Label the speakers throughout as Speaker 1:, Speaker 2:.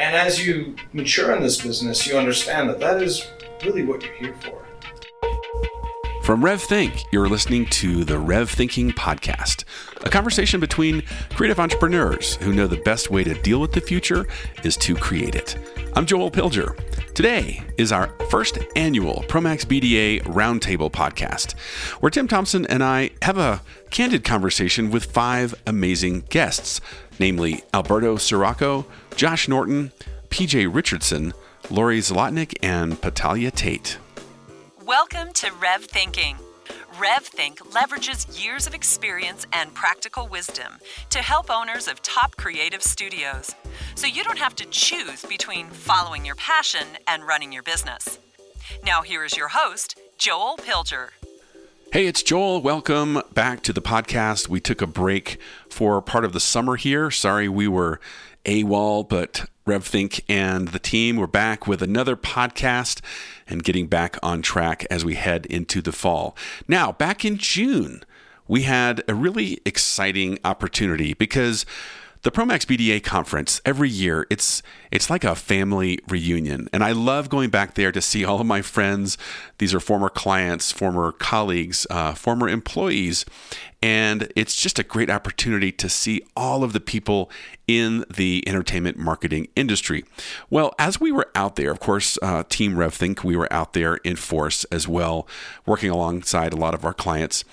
Speaker 1: And as you mature in this business, you understand that that is really what you're here for.
Speaker 2: From RevThink, you're listening to the Rev Thinking Podcast, a conversation between creative entrepreneurs who know the best way to deal with the future is to create it. I'm Joel Pilger. Today is our first annual Promax BDA Roundtable podcast, where Tim Thompson and I have a candid conversation with five amazing guests, namely Alberto Scirocco, Josh Norton, PJ Richardson, Lori Zlotnick, and Patalia Tate.
Speaker 3: Welcome to Rev Thinking. RevThink leverages years of experience and practical wisdom to help owners of top creative studios, so you don't have to choose between following your passion and running your business. Now, here is your host, Joel Pilger.
Speaker 2: Hey, it's Joel. Welcome back to the podcast. We took a break for part of the summer here. Sorry we were AWOL, but RevThink and the team were back with another podcast and getting back on track as we head into the fall. Now, back in June, we had a really exciting opportunity because the Promax BDA conference every year it's it's like a family reunion. And I love going back there to see all of my friends. These are former clients former colleagues uh, former employees and it's just a great opportunity to see all of the people in the entertainment marketing industry. Well, as we were out there, of course, uh, Team RevThink, we were out there in force as well, working alongside a lot of our clients.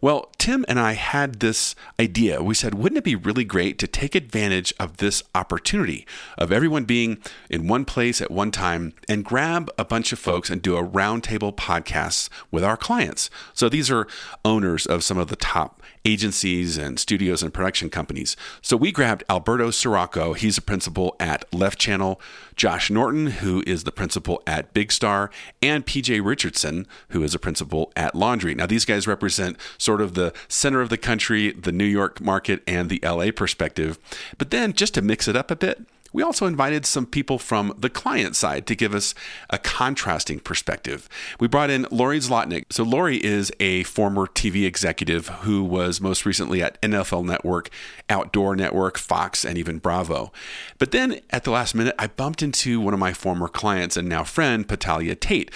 Speaker 2: Well, Tim and I had this idea. We said, wouldn't it be really great to take advantage of this opportunity of everyone being in one place at one time and grab a bunch of folks and do a roundtable podcast with our clients? So these are owners of some of the top agencies and studios and production companies. So we grabbed Alberto Scirocco. He's a principal at Left Channel, Josh Norton, who is the principal at Big Star, and PJ Richardson, who is a principal at Laundry. Now, these guys represent sort of the center of the country, the New York market, and the LA perspective. But then, just to mix it up a bit, we also invited some people from the client side to give us a contrasting perspective. We brought in Lori Zlotnick. So, Lori is a former TV executive who was most recently at NFL Network, Outdoor Network, Fox, and even Bravo. But then at the last minute, I bumped into one of my former clients and now friend, Patalia Tate.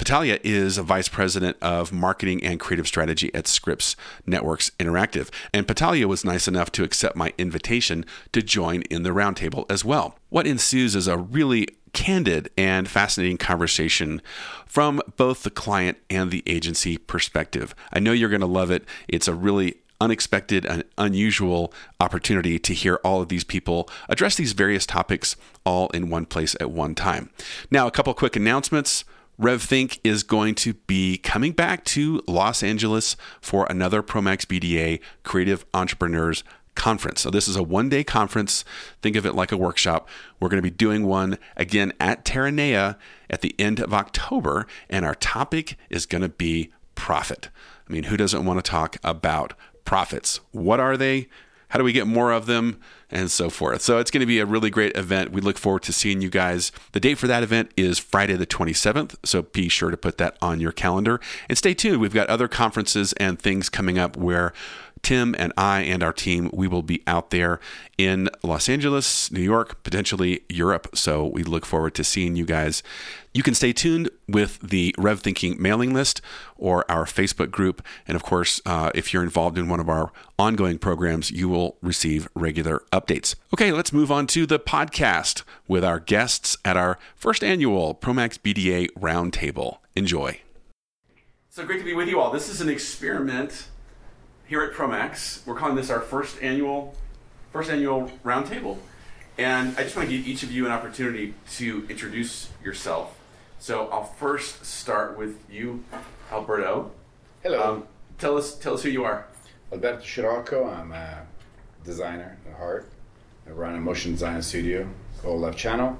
Speaker 2: Patalia is a vice president of marketing and creative strategy at Scripps Networks Interactive. And Patalia was nice enough to accept my invitation to join in the roundtable as well. What ensues is a really candid and fascinating conversation from both the client and the agency perspective. I know you're going to love it. It's a really unexpected and unusual opportunity to hear all of these people address these various topics all in one place at one time. Now, a couple quick announcements. RevThink is going to be coming back to Los Angeles for another Promax BDA Creative Entrepreneurs Conference. So, this is a one day conference. Think of it like a workshop. We're going to be doing one again at Terranea at the end of October, and our topic is going to be profit. I mean, who doesn't want to talk about profits? What are they? How do we get more of them? and so forth. So it's going to be a really great event. We look forward to seeing you guys. The date for that event is Friday the 27th, so be sure to put that on your calendar and stay tuned. We've got other conferences and things coming up where Tim and I and our team, we will be out there in Los Angeles, New York, potentially Europe. So we look forward to seeing you guys. You can stay tuned with the Rev Thinking mailing list or our Facebook group. And of course, uh, if you're involved in one of our ongoing programs, you will receive regular updates. Okay, let's move on to the podcast with our guests at our first annual Promax BDA Roundtable. Enjoy. So great to be with you all. This is an experiment here at Promax. We're calling this our first annual first annual roundtable. And I just want to give each of you an opportunity to introduce yourself. So I'll first start with you, Alberto.
Speaker 4: Hello.
Speaker 2: Um, tell us tell us who you are.
Speaker 4: Alberto Scirocco. I'm a designer at heart. I run a motion design studio called Left Channel.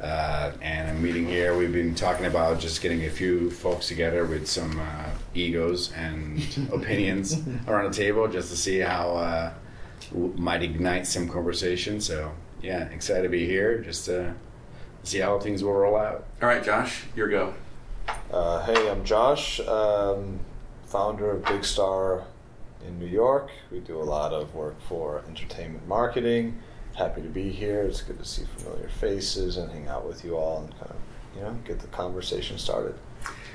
Speaker 4: Uh, and I'm meeting here. We've been talking about just getting a few folks together with some uh, egos and opinions around the table just to see how uh, might ignite some conversation. So, yeah, excited to be here just to see how things will roll out.
Speaker 2: All right, Josh, your go.
Speaker 5: Uh, hey, I'm Josh, um, founder of Big Star in New York. We do a lot of work for entertainment marketing happy to be here. It's good to see familiar faces and hang out with you all and kind of, you know, get the conversation started.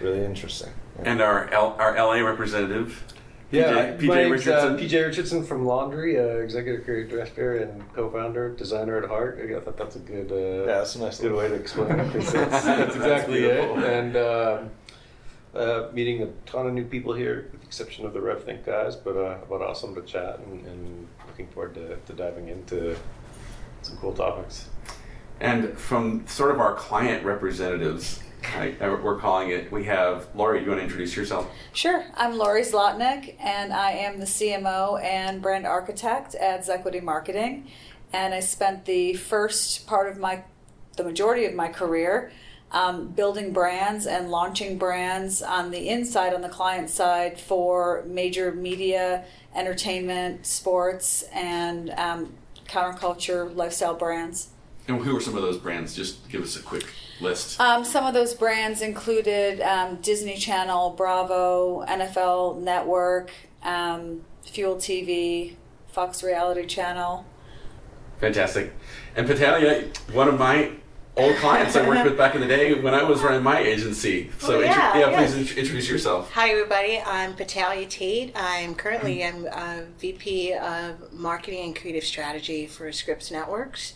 Speaker 5: Really interesting. Yeah.
Speaker 2: And our L- our LA representative,
Speaker 6: Yeah,
Speaker 2: PJ,
Speaker 6: my
Speaker 2: PJ
Speaker 6: name's, uh,
Speaker 2: Richardson.
Speaker 6: PJ Richardson from Laundry, uh, executive creative director and co-founder, designer at heart. I thought that's a good, uh,
Speaker 5: Yeah, that's a nice
Speaker 6: good way to explain it. 'cause that's, that's exactly it. And uh, uh, meeting a ton of new people here, with the exception of the RevThink guys, but uh, but awesome to chat and, and looking forward to, to diving into some cool topics.
Speaker 2: And from sort of our client representatives, I, we're calling it. We have Lori. You want to introduce yourself?
Speaker 7: Sure. I'm Lori Zlotnick, and I am the CMO and brand architect at Zequity Marketing. And I spent the first part of my, the majority of my career, um, building brands and launching brands on the inside, on the client side, for major media, entertainment, sports, and um, counterculture lifestyle brands.
Speaker 2: And who are some of those brands? Just give us a quick list.
Speaker 7: Um, some of those brands included um, Disney Channel, Bravo, NFL Network, um, Fuel TV, Fox Reality Channel.
Speaker 2: Fantastic. And Patalia, one of my old clients I worked with back in the day when I was running my agency. So
Speaker 8: Oh, yeah,
Speaker 2: yeah,
Speaker 8: yes.
Speaker 2: please introduce yourself.
Speaker 8: Hi, everybody. I'm Patalia Tate. I'm currently I'm uh, VP of Marketing and Creative Strategy for Scripps Networks,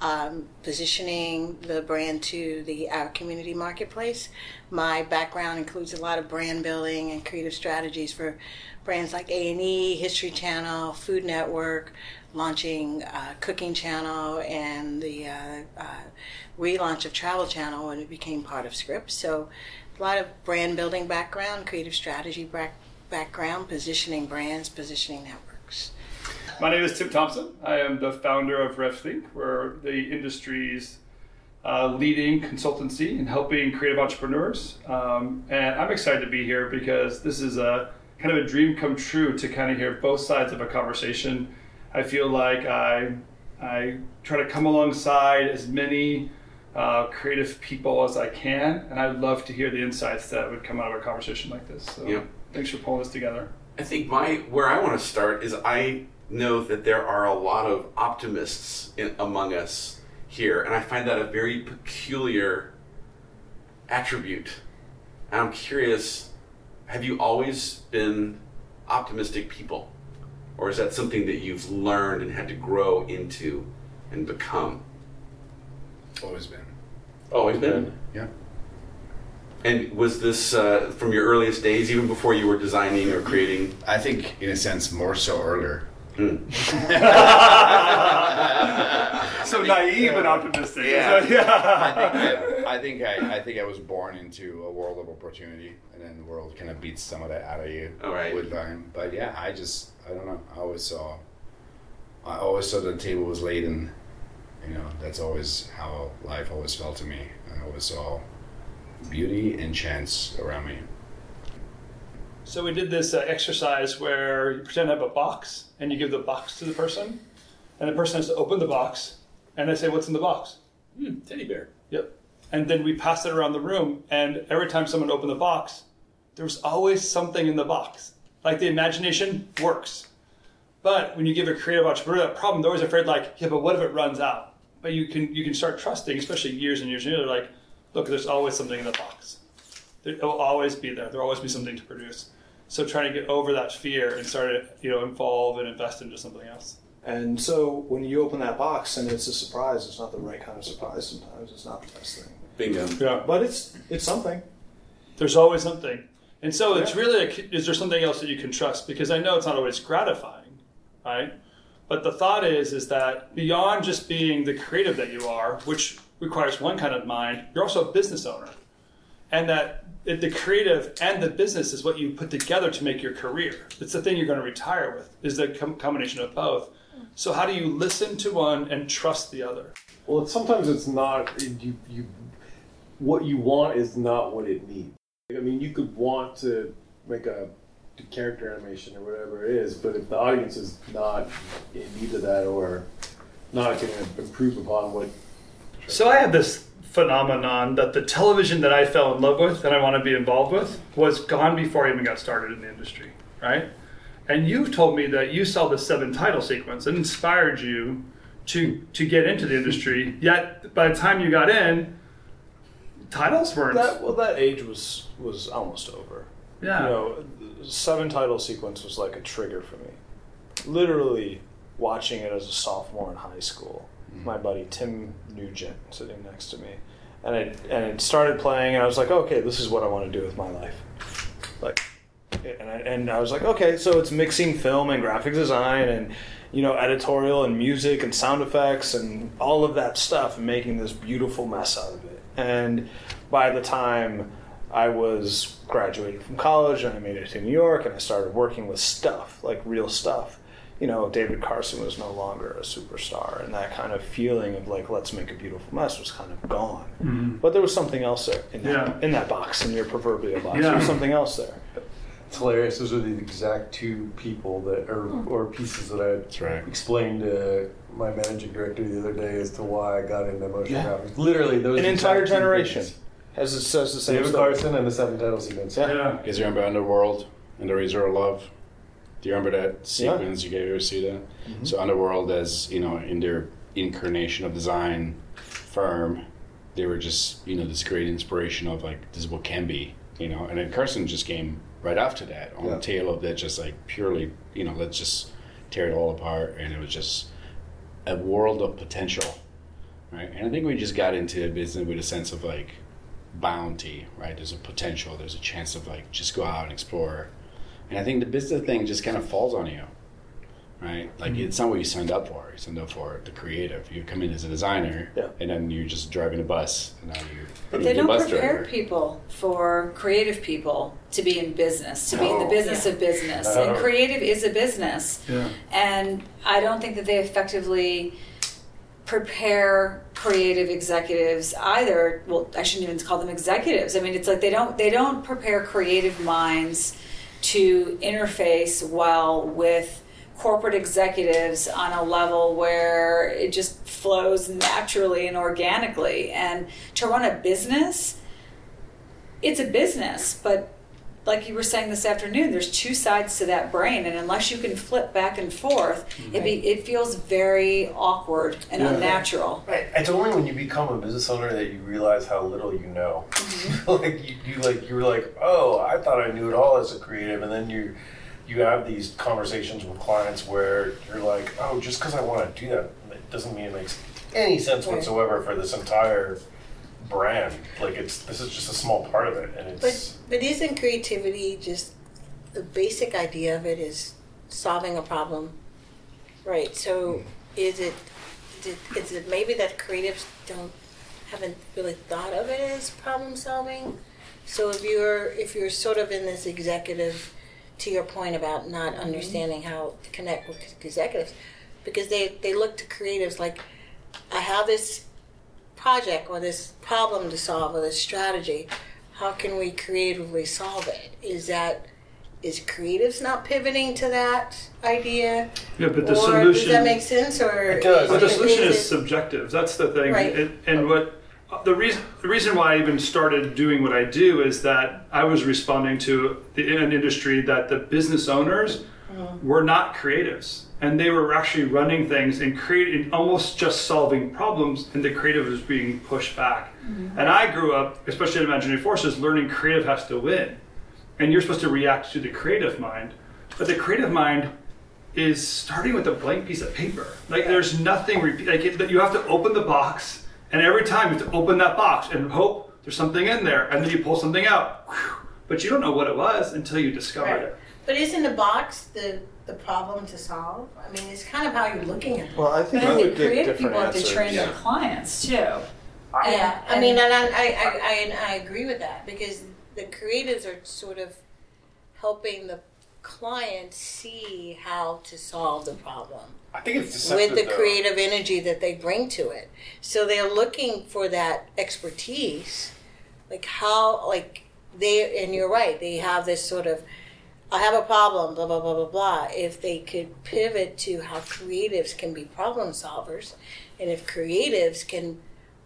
Speaker 8: um, positioning the brand to the our community marketplace. My background includes a lot of brand building and creative strategies for brands like A and E, History Channel, Food Network, launching uh, Cooking Channel, and the uh, uh, relaunch of Travel Channel when it became part of Scripps. So a lot of brand building background, creative strategy back, background, positioning brands, positioning networks.
Speaker 9: My name is Tim Thompson. I am the founder of RevThink. We're the industry's uh, leading consultancy in helping creative entrepreneurs. Um, and I'm excited to be here because this is a kind of a dream come true to kind of hear both sides of a conversation. I feel like I, I try to come alongside as many uh, creative people as I can, and I'd love to hear the insights that would come out of a conversation like this. So
Speaker 2: Yeah.
Speaker 9: thanks for pulling this together.
Speaker 2: I think my where I want to start is I know that there are a lot of optimists in, among us here, and I find that a very peculiar attribute. And I'm curious, have you always been optimistic people, or is that something that you've learned and had to grow into and become?
Speaker 4: Always been.
Speaker 2: Always been.
Speaker 4: Yeah.
Speaker 2: And was this uh, from your earliest days, even before you were designing or creating?
Speaker 4: I think, in a sense, more so earlier.
Speaker 2: Hmm.
Speaker 9: So naive and optimistic.
Speaker 4: Yeah.
Speaker 9: yeah.
Speaker 4: I think I, I think I, I think I was born into a world of opportunity, and then the world kind of beats some of that out of you
Speaker 2: All right.
Speaker 4: with time. But yeah, I just I don't know. I always saw, I always saw the table was laid, and you know that's always how life always felt to me. I always saw beauty and chance around me.
Speaker 9: So we did this uh, exercise where you pretend to have a box and you give the box to the person, and the person has to open the box, and they say, "What's in the box?"
Speaker 2: Hmm, teddy bear.
Speaker 9: Yep. And then we passed it around the room, and every time someone opened the box, there was always something in the box. Like the imagination works. But when you give a creative entrepreneur that problem, they're always afraid, like, yeah, but what if it runs out? But you can you can start trusting, especially years and years and years. Like, look, there's always something in the box. It will always be there. There will always be something to produce. So trying to get over that fear and start to you know involve and invest into something else.
Speaker 1: And so when you open that box and it's a surprise, it's not the right kind of surprise sometimes. It's not the best thing.
Speaker 2: Bingo.
Speaker 9: Yeah.
Speaker 1: But it's it's something.
Speaker 9: There's always something. And so it's really, a, is there something else that you can trust? Because I know it's not always gratifying, right? But the thought is, is that beyond just being the creative that you are, which requires one kind of mind, you're also a business owner. And that it- the creative and the business is what you put together to make your career. It's the thing you're going to retire with, is the com- combination of both. So how do you listen to one and trust the other?
Speaker 6: Well, it's, sometimes it's not you. You what you want is not what it needs. I mean, you could want to make a character animation or whatever it is, but if the audience is not in need of that or not going to improve upon what
Speaker 9: So I have this phenomenon that the television that I fell in love with and I want to be involved with was gone before I even got started in the industry, right? And you've told me that you saw the seven title sequence and inspired you to to get into the industry. Yet by the time you got in, titles weren't.
Speaker 1: That well, that age was was almost over.
Speaker 9: yeah.
Speaker 1: You know, seven title sequence was like a trigger for me. Literally watching it as a sophomore in high school. My buddy Tim Nugent sitting next to me, and it and it started playing, and I was like, okay, this is what I want to do with my life. Like, and I, and I was like, okay, so it's mixing film and graphic design and you know editorial and music and sound effects and all of that stuff, and making this beautiful mess out of it. And by the time I was graduating from college and I made it to New York and I started working with stuff, like real stuff. You know, David Carson was no longer a superstar, and that kind of feeling of like, let's make a beautiful mess was kind of gone. Mm-hmm. But there was something else there in that,
Speaker 9: Yeah.
Speaker 1: in that box, in your proverbial box.
Speaker 9: Yeah.
Speaker 1: There was something else there.
Speaker 6: It's hilarious. Those are the exact two people that, or, hmm. or pieces that I
Speaker 4: That's right.
Speaker 6: explained to my managing director the other day as to why I got into motion
Speaker 1: Yeah.
Speaker 6: graphics. Literally, those
Speaker 1: An entire generation
Speaker 6: things.
Speaker 1: has it says the same
Speaker 6: David
Speaker 1: stuff.
Speaker 6: Carson and the seven title sequence.
Speaker 1: Yeah.
Speaker 9: yeah.
Speaker 4: You guys remember Underworld and the Razor of Love? Do you remember that sequence? You guys ever see that? So Underworld, as you know, in their incarnation of design firm, they were just you know this great inspiration of like this is what can be, you know. And then Carson just came right after that on
Speaker 5: Yeah.
Speaker 4: the tail of that, just like purely you know let's just tear it all apart, and it was just a world of potential, right? And I think we just got into the business with a sense of like bounty, right? There's a potential, there's a chance of like just go out and explore. And I think the business thing just kind of falls on you, right? Like
Speaker 1: Mm-hmm.
Speaker 4: it's not what you signed up for. You signed up for the creative. You come in as a designer,
Speaker 1: Yeah.
Speaker 4: and then you're just driving a bus, and now you.
Speaker 7: But they don't
Speaker 4: bus
Speaker 7: prepare
Speaker 4: driver.
Speaker 7: people for creative people to be in business, to be in the
Speaker 4: No.
Speaker 7: business of business. And creative is a business.
Speaker 9: Yeah.
Speaker 7: And I don't think that they effectively prepare creative executives either. Well, I shouldn't even call them executives. I mean, it's like they don't they don't prepare creative minds to interface well with corporate executives on a level where it just flows naturally and organically. And to run a business, it's a business, but like you were saying this afternoon, there's two sides to that brain, and unless you can flip back and forth, it be it feels very awkward and
Speaker 6: Yeah.
Speaker 7: unnatural.
Speaker 6: Right. It's only when you become a business owner that you realize how little you know. Mm-hmm. like you, you like you were like, oh, I thought I knew it all as a creative, and then you you have these conversations with clients where you're like, oh, just because I want to do that, it doesn't mean it makes any sense
Speaker 7: Right.
Speaker 6: whatsoever for this entire brand. Like it's this is just a small part of it, and it's
Speaker 8: But but isn't creativity just the basic idea of it is solving a problem, right? So hmm. is it is it, is it maybe that creatives don't haven't really thought of it as problem solving? So if you're if you're sort of in this executive, to your point about not hmm. understanding how to connect with executives, because they they look to creatives like I have this project or this problem to solve or this strategy how can we creatively solve it is that is creatives not pivoting to that idea
Speaker 9: Yeah, but the
Speaker 8: or
Speaker 9: solution.
Speaker 8: does that make sense or
Speaker 6: It does.
Speaker 9: But the solution is
Speaker 8: it-
Speaker 9: subjective. That's the thing.
Speaker 8: Right.
Speaker 9: It, and what the reason the reason why I even started doing what I do is that I was responding to the, an industry that the business owners mm-hmm. were not creatives, and they were actually running things and creating almost just solving problems, and the creative was being pushed back. Mm-hmm. And I grew up, especially in Imaginary Forces, learning creative has to win, and you're supposed to react to the creative mind, but the creative mind is starting with a blank piece of paper. Like there's nothing. Like it, you have to open the box, and every time you have to open that box and hope there's something in there, and then you pull something out. But you don't know what it was until you discovered
Speaker 8: Right.
Speaker 9: it.
Speaker 8: but isn't the box the the problem to solve i mean it's kind of how you're looking at it
Speaker 1: Well, I think
Speaker 7: But I
Speaker 1: I would
Speaker 7: think creative
Speaker 1: different
Speaker 7: people have to
Speaker 1: answers.
Speaker 7: train their clients too.
Speaker 8: yeah i mean and I, I, I, I, I agree with that because the creatives are sort of helping the client see how to solve the problem
Speaker 6: I think it's deceptive.
Speaker 8: with the
Speaker 6: though.
Speaker 8: creative energy that they bring to it. So they're looking for that expertise, like how, like they, and you're right, they have this sort of, I have a problem, blah, blah, blah, blah, blah. If they could pivot to how creatives can be problem solvers, and if creatives can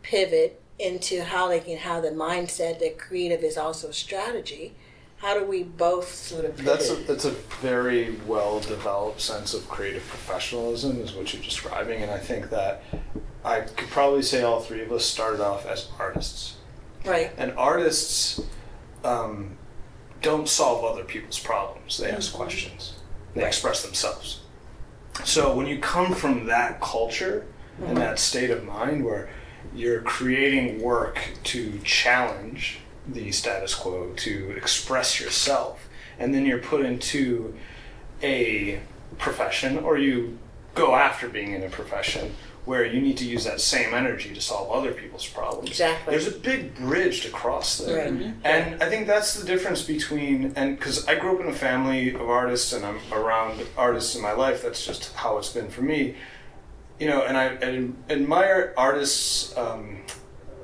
Speaker 8: pivot into how they can have the mindset that creative is also strategy, how do we both sort of pivot?
Speaker 1: That's a, that's a very well developed sense of creative professionalism, is what you're describing, and I think that I could probably say all three of us started off as artists,
Speaker 8: right.
Speaker 1: and artists um, don't solve other people's problems; they ask mm-hmm. questions, they express themselves. So when you come from that culture and mm-hmm. that state of mind where you're creating work to challenge the status quo, to express yourself, and then you're put into a profession or you go after being in a profession where you need to use that same energy to solve other people's problems.
Speaker 8: Exactly.
Speaker 1: There's a big bridge to cross there.
Speaker 8: Right. Mm-hmm.
Speaker 1: And I think that's the difference between, and because I grew up in a family of artists and I'm around artists in my life, that's just how it's been for me. You know, and I, I admire artists' um,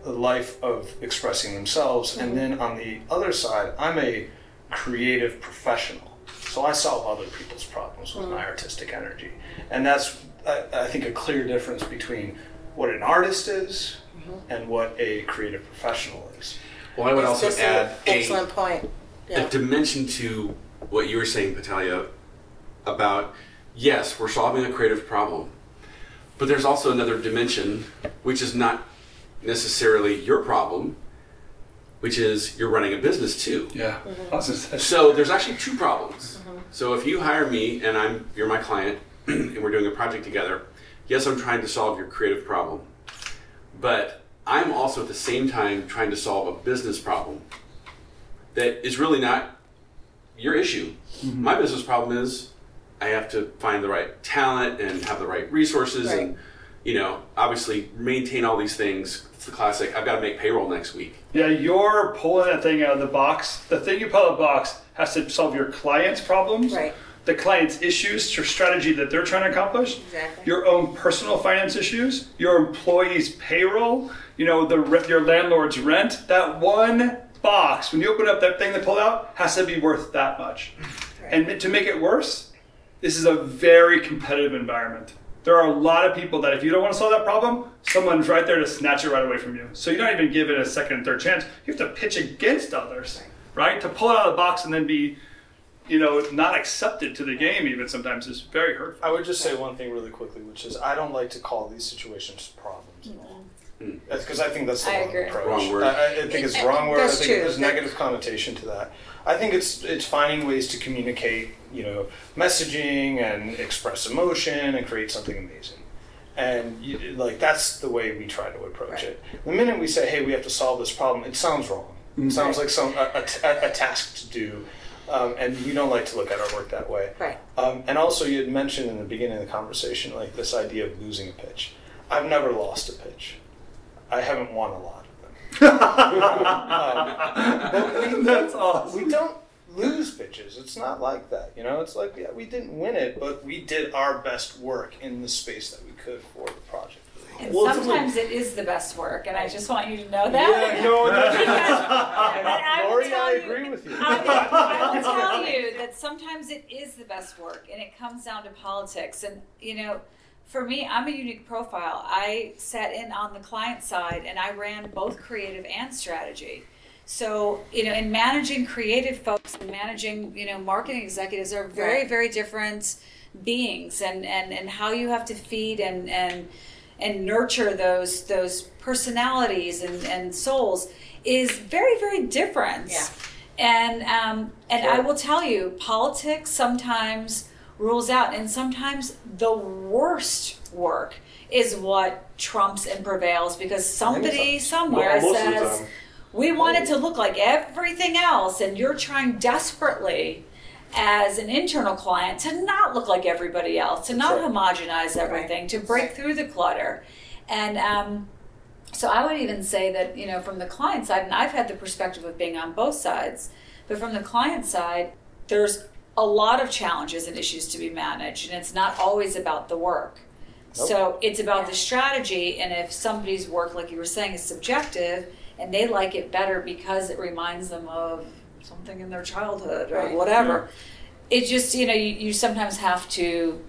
Speaker 1: life of expressing themselves. And mm-hmm. then on the other side, I'm a creative professional. So I solve other people's problems with my mm-hmm. artistic energy. And that's, I, I think, a clear difference between what an artist is mm-hmm. and what a creative professional is.
Speaker 2: Well, I would also
Speaker 8: That's an
Speaker 2: add a,
Speaker 8: excellent point. Yeah.
Speaker 2: a dimension to what you were saying, Patalia, about yes, we're solving a creative problem, but there's also another dimension which is not necessarily your problem, which is you're running a business too.
Speaker 9: Yeah. Mm-hmm. I was
Speaker 2: So there's actually two problems. Mm-hmm. So if you hire me and I'm you're my client and we're doing a project together, yes, I'm trying to solve your creative problem. But I'm also at the same time trying to solve a business problem that is really not your issue. Mm-hmm. My business problem is I have to find the right talent and have the right resources
Speaker 8: Right.
Speaker 2: and you know, obviously maintain all these things. It's the classic I've got to make payroll next week.
Speaker 9: Yeah, you're pulling that thing out of the box. The thing you pull out of the box has to solve your client's problems,
Speaker 8: Right.
Speaker 9: The client's issues, your strategy that they're trying to accomplish,
Speaker 8: Exactly.
Speaker 9: your own personal finance issues, your employees' payroll, you know, the your landlord's rent. That one box, when you open up that thing they pull out, has to be worth that much. And to make it worse, this is a very competitive environment. There are a lot of people that if you don't want to solve that problem, someone's right there to snatch it right away from you. So you don't even give it a second and third chance. You have to pitch against others, right? To pull it out of the box and then be, you know, not accepted to the game even sometimes is very hurtful.
Speaker 1: I would just say one thing really quickly, which is I don't like to call these situations problems at all. Hmm. That's because I think that's the
Speaker 7: I
Speaker 1: wrong
Speaker 7: agree.
Speaker 1: approach.
Speaker 2: Wrong word.
Speaker 1: I, I think it's wrong word. I think
Speaker 8: true.
Speaker 1: there's negative connotation to that. I think it's it's finding ways to communicate, you know, messaging and express emotion and create something amazing. And you, like that's the way we try to approach it. The minute we say, "Hey, we have to solve this problem," it sounds wrong. It sounds like some a, a t- a- a task to do, um, and we don't like to look at our work that way.
Speaker 8: Right.
Speaker 1: Um, and also, you had mentioned in the beginning of the conversation, like this idea of losing a pitch. I've never lost a pitch. I haven't won a lot of them. um, but we,
Speaker 9: That's awesome.
Speaker 1: we don't lose pitches. It's not like that. You know, it's like yeah, we didn't win it, but we did our best work in the space that we could for the project.
Speaker 7: And
Speaker 1: Well, it's
Speaker 7: sometimes it is the best work, and I just want you to know that.
Speaker 1: Yeah, no, no,
Speaker 7: Because- and I will
Speaker 1: Lori, I
Speaker 7: you-
Speaker 1: agree with you.
Speaker 7: I will, I will tell you that sometimes it is the best work, and it comes down to politics. And you know, for me, I'm a unique profile. I sat in on the client side, and I ran both creative and strategy. So you know, in managing creative folks and managing you know marketing executives are very very different beings, and and and how you have to feed and and and nurture those those personalities and, and souls is very very different
Speaker 8: Yeah.
Speaker 7: and um, and
Speaker 1: Sure.
Speaker 7: I will tell you politics sometimes rules out and sometimes the worst work is what trumps and prevails because somebody somewhere
Speaker 1: Well, most of the
Speaker 7: says we want it to look like everything else and you're trying desperately as an internal client to not look like everybody else to not
Speaker 1: right.
Speaker 7: homogenize everything to break through the clutter. And um, so i would even say that you know from the client side and i've had the perspective of being on both sides but from the client side there's a lot of challenges and issues to be managed and it's not always about the work. So it's about the strategy and if somebody's work like you were saying is subjective and they like it better because it reminds them of something in their childhood or
Speaker 8: Right.
Speaker 7: whatever it just you know you, you sometimes have to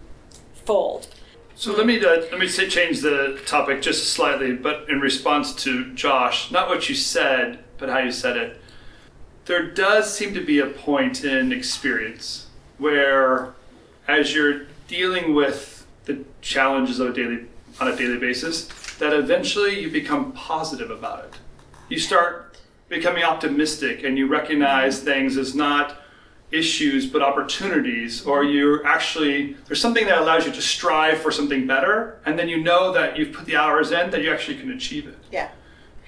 Speaker 7: fold
Speaker 9: So let me uh, let me say, change the topic just slightly, but in response to Josh, not what you said, but how you said it. there does seem to be a point in experience where, as you're dealing with the challenges of a daily on a daily basis, that eventually you become positive about it. You start becoming optimistic, and you recognize things as not issues but opportunities or you're actually there's something that allows you to strive for something better and then you know that you've put the hours in that you actually can achieve it
Speaker 8: Yeah.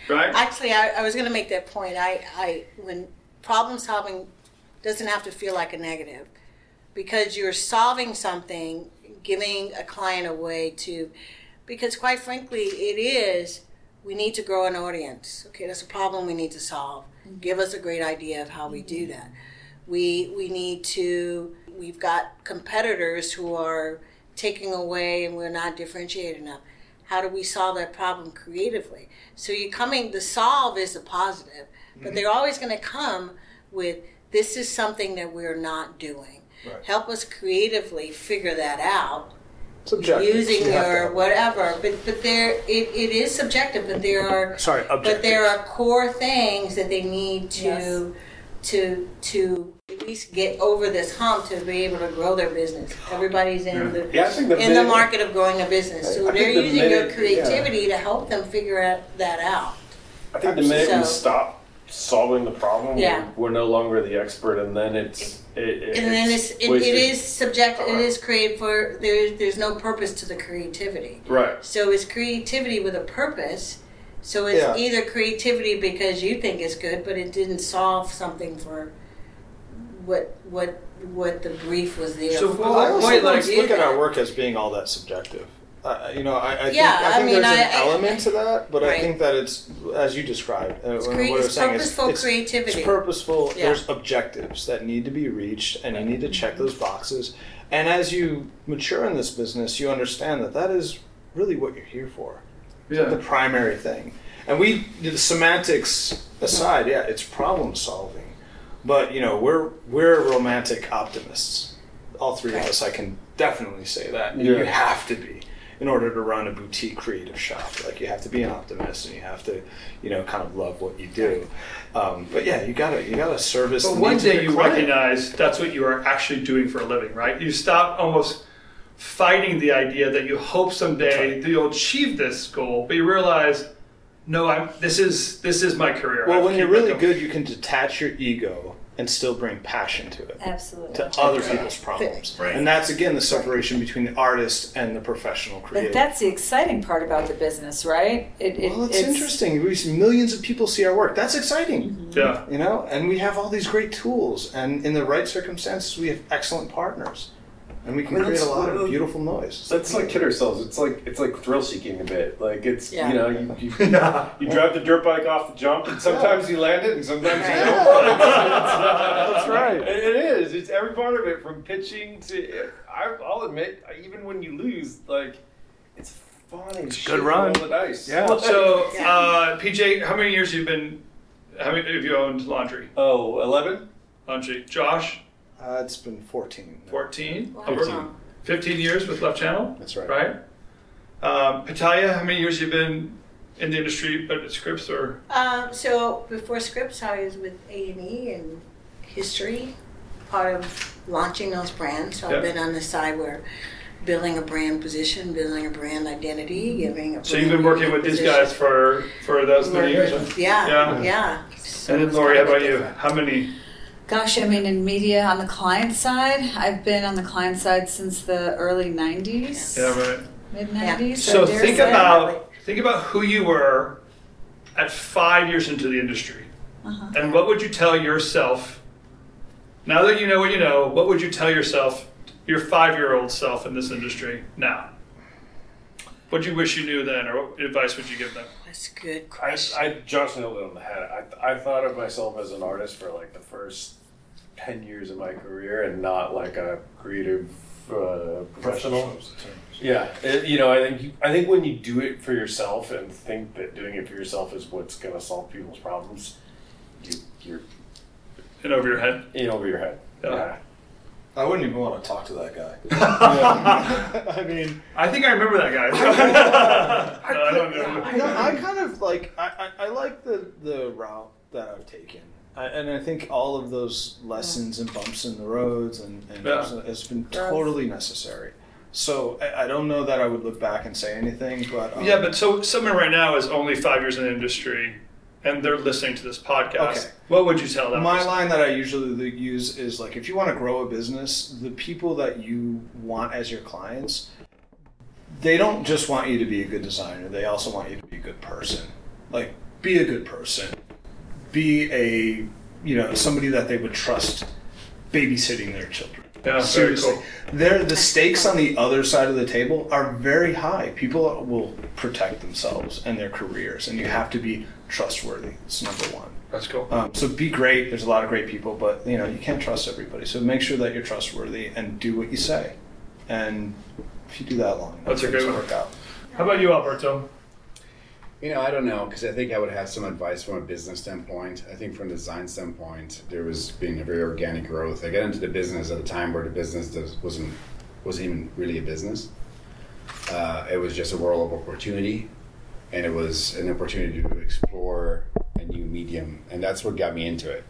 Speaker 9: right
Speaker 8: Actually, I, I was going to make that point. I, I when problem solving doesn't have to feel like a negative because you're solving something, giving a client a way to, because quite frankly, it is. We need to grow an audience. Okay, that's a problem we need to solve. Mm-hmm. Give us a great idea of how we do mm-hmm. that. We we need to. We've got competitors who are taking away, and we're not differentiated enough. How do we solve that problem creatively? So you're coming. The solve is a positive, but mm-hmm. they're always going to come with this is something that we're not doing.
Speaker 1: Right.
Speaker 8: Help us creatively figure that out
Speaker 1: Subjective.
Speaker 8: using
Speaker 1: You have
Speaker 8: your whatever. But but there it, it is subjective. But there are
Speaker 10: Sorry,
Speaker 8: but there are core things that they need to
Speaker 7: Yes.
Speaker 8: to to at least get over this hump to be able to grow their business. Everybody's in the
Speaker 6: Yeah, the
Speaker 8: in the market of growing a business, so
Speaker 6: I
Speaker 8: they're
Speaker 6: think the
Speaker 8: using your
Speaker 6: minute-
Speaker 8: creativity to help them figure out, that out.
Speaker 6: I think the minute we
Speaker 8: So-
Speaker 6: stop solving the problem,
Speaker 8: Yeah.
Speaker 6: we're, we're no longer the expert, and then it's it, it,
Speaker 8: And then it's, it, it
Speaker 6: wasted.
Speaker 8: is subject. It is created for there's there's no purpose to the creativity.
Speaker 6: right.
Speaker 8: So it's creativity with a purpose. So it's
Speaker 1: Yeah.
Speaker 8: either creativity because you think it's good, but it didn't solve something for what what what the brief was there
Speaker 9: So,
Speaker 8: for.
Speaker 9: well,
Speaker 1: I also
Speaker 9: Point, like-
Speaker 1: look at our work as being all that subjective. Uh, you know, I, I think, I
Speaker 8: I
Speaker 1: think
Speaker 8: mean,
Speaker 1: there's an
Speaker 8: I- I-
Speaker 1: element to that, but I think that it's as you described. Uh,
Speaker 8: It's
Speaker 1: what
Speaker 8: crea-
Speaker 1: I was
Speaker 8: it's
Speaker 1: saying
Speaker 8: purposeful
Speaker 1: it's,
Speaker 8: creativity.
Speaker 1: It's purposeful.
Speaker 8: Yeah.
Speaker 1: There's objectives that need to be reached, and you need to check those boxes. And as you mature in this business, you understand that that is really what you're here for.
Speaker 9: yeah
Speaker 1: the primary thing. And we, the semantics aside, yeah, it's problem solving. But you know, we're we're romantic optimists. All three of us, I can definitely say that. You have to be in order to run a boutique creative shop. Like you have to be an optimist, and you have to, you know, kind of love what you do. Um, but yeah, you gotta you gotta service.
Speaker 9: But
Speaker 1: the
Speaker 9: one day you
Speaker 1: client.
Speaker 9: recognize that's what you are actually doing for a living, right? You stop almost fighting the idea that you hope someday that you'll achieve this goal, but you realize, no, I'm. This is this is my career.
Speaker 1: Well,
Speaker 9: have
Speaker 1: when you're really good, you can detach your ego and still bring passion to it.
Speaker 7: Absolutely.
Speaker 1: to other people's problems.
Speaker 9: Right.
Speaker 1: And that's again the separation between the artist and the professional creator.
Speaker 7: But
Speaker 1: creator.
Speaker 7: that's the exciting part about the business, right? It, it,
Speaker 1: well, it's, interesting. We see millions of people see our work. That's exciting. Mm-hmm.
Speaker 9: Yeah.
Speaker 1: You know, and we have all these great tools, and in the right circumstances, we have excellent partners, and we can
Speaker 6: I mean,
Speaker 1: create a lot of beautiful noise.
Speaker 6: Let's like kid ourselves. It's like it's like thrill seeking a bit. Like it's
Speaker 8: Yeah.
Speaker 6: you know you you, you drive the dirt bike off the jump, and sometimes you land it, and sometimes you don't.
Speaker 1: That's right.
Speaker 6: It, it is. It's every part of it, from pitching to. I, I'll admit, even when you lose, like it's fun. It's
Speaker 10: a good run.
Speaker 6: Roll the dice.
Speaker 10: Yeah.
Speaker 9: So,
Speaker 8: Yeah.
Speaker 9: uh, PJ, how many years have you been? How many have you owned laundry?
Speaker 6: Oh, 11?
Speaker 9: Laundry. Josh,
Speaker 1: Uh, it's been 14.
Speaker 9: fourteen.
Speaker 8: Wow.
Speaker 9: Over Fifteen years with Left Channel.
Speaker 1: That's right.
Speaker 9: Right. Um, Patalia, how many years have you been in the industry, but at Scripps or?
Speaker 8: Um, so before Scripps, I was with A and E and history, part of launching those brands. So
Speaker 9: Yeah.
Speaker 8: I've been on the side where building a brand position, building a brand identity, giving a.
Speaker 9: So you've been working with these guys for for those many years. huh?
Speaker 8: Yeah,
Speaker 9: Yeah.
Speaker 8: yeah. So
Speaker 9: And then Lori, how
Speaker 8: of
Speaker 9: about you? How many?
Speaker 7: Gosh, I mean, in media on the client side, I've been on the client side since the early 90s,
Speaker 9: Yeah, right.
Speaker 7: mid 90s. Yeah.
Speaker 9: So
Speaker 7: I
Speaker 9: think
Speaker 7: say.
Speaker 9: about think about who you were at five years into the industry,
Speaker 7: Uh-huh.
Speaker 9: and what would you tell yourself? Now that you know what you know, what would you tell yourself, your five-year-old self in this industry now? What do you wish you knew then, or what advice would you give them?
Speaker 8: That's a good
Speaker 6: I,
Speaker 8: question.
Speaker 6: I Josh nailed it on the head. I, I thought of myself as an artist for like the first 10 years of my career and not like a creative uh, professional. Yeah, it, you know, I think you, I think when you do it for yourself and think that doing it for yourself is what's going to solve people's problems, you, you're
Speaker 9: And over your head.
Speaker 6: in over your head.
Speaker 9: Yeah.
Speaker 1: I wouldn't even want to talk to that guy. I mean,
Speaker 9: I think I remember that guy. no, I don't know.
Speaker 1: no, I kind of like I, I, I like the the route that I've taken. I, and I think all of those lessons and bumps in the roads and, and
Speaker 9: Yeah.
Speaker 1: has been totally necessary. So I, I don't know that I would look back and say anything, but um,
Speaker 9: Yeah, but so someone right now is only five years in the industry, and they're listening to this podcast.
Speaker 1: Okay.
Speaker 9: What would you tell them?
Speaker 1: My line that I usually use is like, if you want to grow a business, the people that you want as your clients, they don't just want you to be a good designer. They also want you to be a good person. Like, be a good person. Be a, you know, somebody that they would trust babysitting their children.
Speaker 9: Yeah, very
Speaker 1: Seriously,
Speaker 9: cool.
Speaker 1: They're, the stakes on the other side of the table are very high. People will protect themselves and their careers, and you have to be trustworthy. It's number one.
Speaker 9: That's cool.
Speaker 1: Um, so be great. There's a lot of great people, but you know you can't trust everybody. So make sure that you're trustworthy and do what you say. And if you do that long,
Speaker 9: That's a good
Speaker 1: work out.
Speaker 9: How about you, Alberto?
Speaker 4: You know, I don't know because I think I would have some advice from a business standpoint. I think from a design standpoint, there was being a very organic growth. I got into the business at a time where the business wasn't wasn't even really a business. Uh, it was just a world of opportunity, and it was an opportunity to explore a new medium, and that's what got me into it.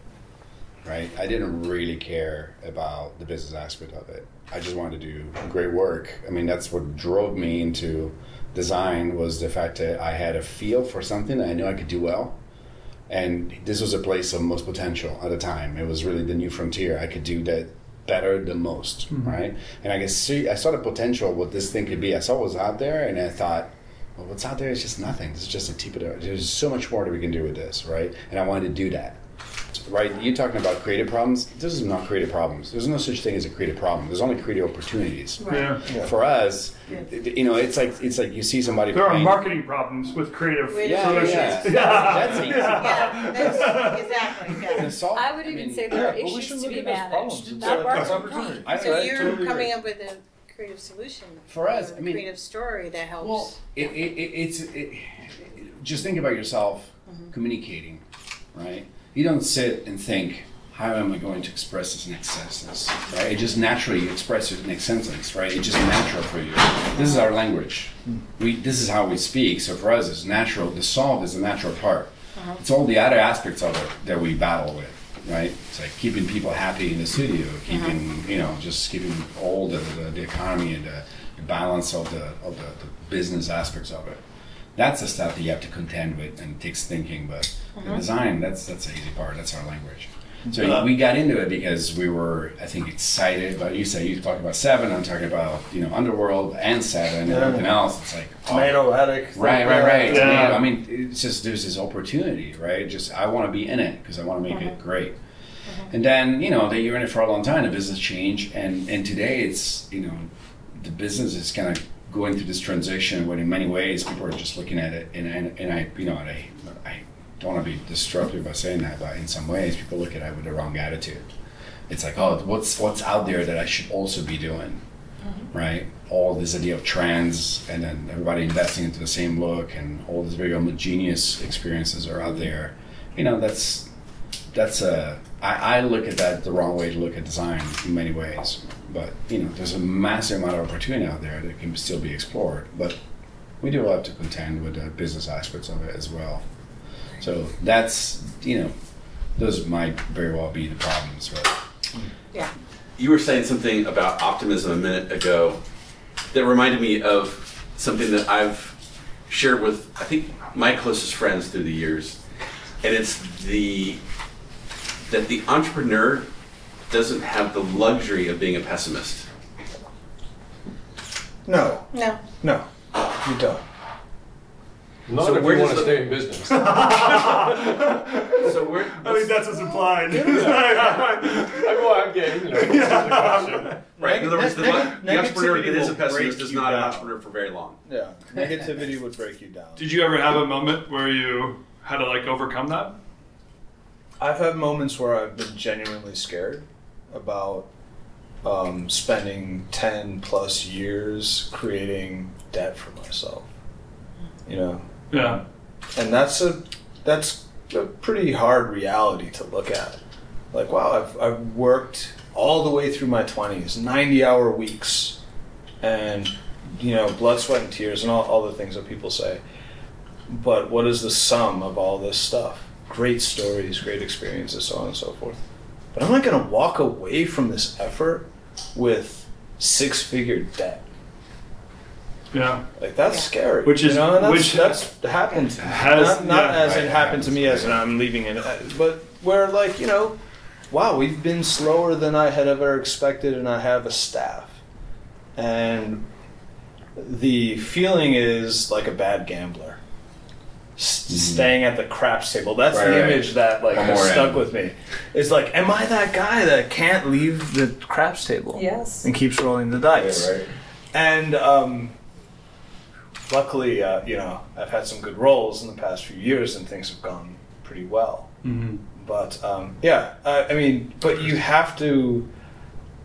Speaker 4: Right? I didn't really care about the business aspect of it. I just wanted to do great work. I mean, that's what drove me into design was the fact that I had a feel for something that I knew I could do well. And this was a place of most potential at the time. It was really the new frontier. I could do that better the most, mm-hmm. right? And I could see, I saw the potential what this thing could be. I saw what was out there, and I thought, well, what's out there is just nothing. This is just a tip of the. There's so much more that we can do with this, right? And I wanted to do that, right? You're talking about creative problems. This is not creative problems. There's no such thing as a creative problem. There's only creative opportunities.
Speaker 9: Yeah.
Speaker 4: For us, you know, it's like it's like you see somebody.
Speaker 9: There are marketing problems with creative
Speaker 8: With-
Speaker 4: Yeah,
Speaker 9: solutions.
Speaker 4: yeah. That's easy.
Speaker 8: Yeah, that's, exactly. Yeah.
Speaker 4: Solve-
Speaker 7: I would even
Speaker 4: mean,
Speaker 7: say there are
Speaker 1: yeah, but we
Speaker 7: issues to be managed,
Speaker 1: problems. It's
Speaker 7: not
Speaker 1: like-
Speaker 7: bargaining problems.
Speaker 4: I-
Speaker 8: So
Speaker 4: I
Speaker 8: you're
Speaker 1: totally
Speaker 8: coming
Speaker 1: agree.
Speaker 8: up with a creative solution
Speaker 4: For us,
Speaker 8: a
Speaker 4: I mean-
Speaker 8: creative story that helps.
Speaker 4: Well, it, it, it, it's it, just think about yourself mm-hmm. communicating, right? You don't sit and think, how am I going to express this next sentence, right? It just naturally you express your next sentence, right? It's just natural for you. This is our language. Hmm. We this is how we speak. So for us, it's natural. The solve is the natural part. Uh-huh. It's all the other aspects of it that we battle with, right? It's like keeping people happy in the studio, uh-huh. keeping you know just keeping all the, the, the economy and the, the balance of the of the, the business aspects of it. That's the stuff that you have to contend with and it takes thinking. But the mm-hmm. design, that's that's the easy part. That's our language. So mm-hmm. we got into it because we were, I think, excited. But you say you talk about Seven, I'm talking about you know Underworld and Seven and
Speaker 1: Yeah.
Speaker 4: everything else. It's like oh,
Speaker 1: Tomato Attik.
Speaker 4: Right, right, right.
Speaker 9: Yeah.
Speaker 4: Tomato. I mean, it's just there's this opportunity, right? Just I want to be in it because I want to make it mm-hmm. great. And then you know that you're in it for a long time. The business change, and and today it's you know the business is kind of going through this transition. When in many ways people are just looking at it, and and, and I you know I I don't want to be disruptive by saying that, but in some ways people look at it with the wrong attitude. It's like, oh, what's what's out there that I should also be doing, mm-hmm. right? All this idea of trends, and then everybody investing into the same look, and all these very homogeneous experiences are out there. You know, that's that's a. I, I look at that the wrong way to look at design in many ways. But you know, there's a massive amount of opportunity out there that can still be explored. But we do have to contend with the business aspects of it as well. So that's you know, those might very well be the problems. But
Speaker 8: yeah.
Speaker 2: You were saying something about optimism a minute ago that reminded me of something that I've shared with, I think, my closest friends through the years. And it's the that the entrepreneur doesn't have the luxury of being a pessimist.
Speaker 1: No,
Speaker 8: No.
Speaker 1: no, you don't.
Speaker 6: Not
Speaker 2: So
Speaker 6: if
Speaker 2: where
Speaker 6: you
Speaker 2: does
Speaker 6: want to stay in business.
Speaker 2: So we're,
Speaker 9: I think that's what's implied.
Speaker 6: I go out getting, you know, this is the question.
Speaker 2: right. In other words, the,
Speaker 1: Neg-
Speaker 2: the entrepreneur
Speaker 1: negativity
Speaker 2: that is a pessimist
Speaker 1: break
Speaker 2: is
Speaker 1: you
Speaker 2: not an entrepreneur for very long.
Speaker 1: Yeah, negativity would break you down.
Speaker 9: Did you ever have a moment where you had to like overcome that?
Speaker 1: I've had moments where I've been genuinely scared about um, spending 10 plus years creating debt for myself. You know,
Speaker 9: Yeah.
Speaker 1: and that's a that's a pretty hard reality to look at. Like, wow, I've, I've worked all the way through my 20s, 90 hour weeks, and, you know, blood, sweat, and tears, and all, all the things that people say. But what is the sum of all this stuff? great stories, great experiences, so on and so forth. But I'm not going to walk away from this effort with six figure debt.
Speaker 9: Yeah.
Speaker 1: Like that's scary.
Speaker 9: Which is-
Speaker 1: you know, that's,
Speaker 9: which
Speaker 1: that's happened.
Speaker 9: has-
Speaker 1: not not
Speaker 9: yeah.
Speaker 1: as it happened to me as
Speaker 4: happens.
Speaker 1: in I'm leaving it, uh, but where like you know, wow, we've been slower than I had ever expected, and I have a staff, and the feeling is like a bad gambler. S- Staying at the craps table. That's.
Speaker 4: Right,
Speaker 1: the
Speaker 4: right.
Speaker 1: image that like has stuck
Speaker 4: end.
Speaker 1: with me. It's like, am I that guy that can't leave the craps table?
Speaker 7: Yes.
Speaker 1: And keeps rolling the dice.
Speaker 4: Yeah, right.
Speaker 1: And um, luckily, uh, you know, I've had some good roles in the past few years, and things have gone pretty well.
Speaker 9: Mm-hmm.
Speaker 1: But um, yeah, I, I mean, but you have to,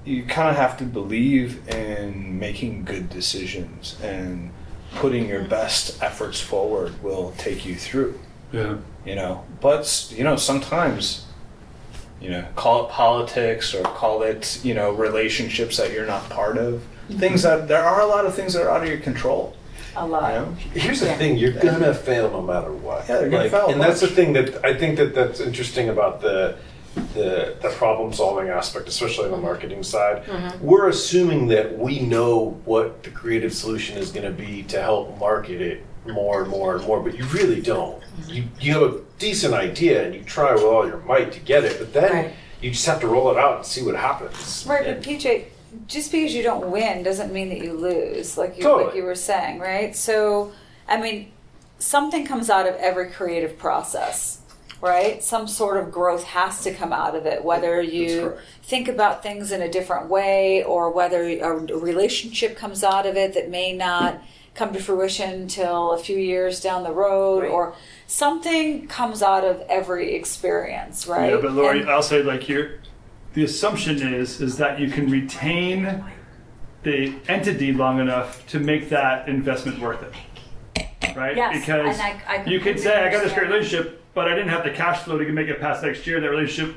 Speaker 1: you kind of have to believe in making good decisions, and putting your best efforts forward will take you through.
Speaker 9: Yeah.
Speaker 1: You know, but you know, sometimes. You know, call it politics or call it, you know, relationships that you're not part of. Mm-hmm. Things that there are a lot of things that are out of your control.
Speaker 7: A
Speaker 1: You
Speaker 7: lot.
Speaker 1: know?
Speaker 6: Here's the thing: you're gonna fail no matter what.
Speaker 1: Yeah, they're gonna
Speaker 6: Like,
Speaker 1: fail a
Speaker 6: and that's the thing that I think that that's interesting about the the, the problem solving aspect, especially on the marketing side. Mm-hmm. We're assuming that we know what the creative solution is going to be to help market it more and more and more, but you really don't. You you have a decent idea and you try with all your might to get it, but then
Speaker 7: Right.
Speaker 6: you just have to roll it out and see what happens.
Speaker 7: Right,
Speaker 6: And-
Speaker 7: but PJ, just because you don't win doesn't mean that you lose, like you
Speaker 6: Totally.
Speaker 7: like you were saying, right? So, I mean, something comes out of every creative process, right? Some sort of growth has to come out of it, whether you think about things in a different way or whether a relationship comes out of it that may not come to fruition until a few years down the road
Speaker 1: Right.
Speaker 7: or something comes out of every experience, right?
Speaker 9: Yeah, but Lori,
Speaker 7: And-
Speaker 9: I'll say like you're, the assumption is is that you can retain the entity long enough to make that investment worth it, right?
Speaker 7: Yes,
Speaker 9: because
Speaker 7: I- I
Speaker 9: you could say I got this great relationship, but I didn't have the cash flow to make it past next year. That relationship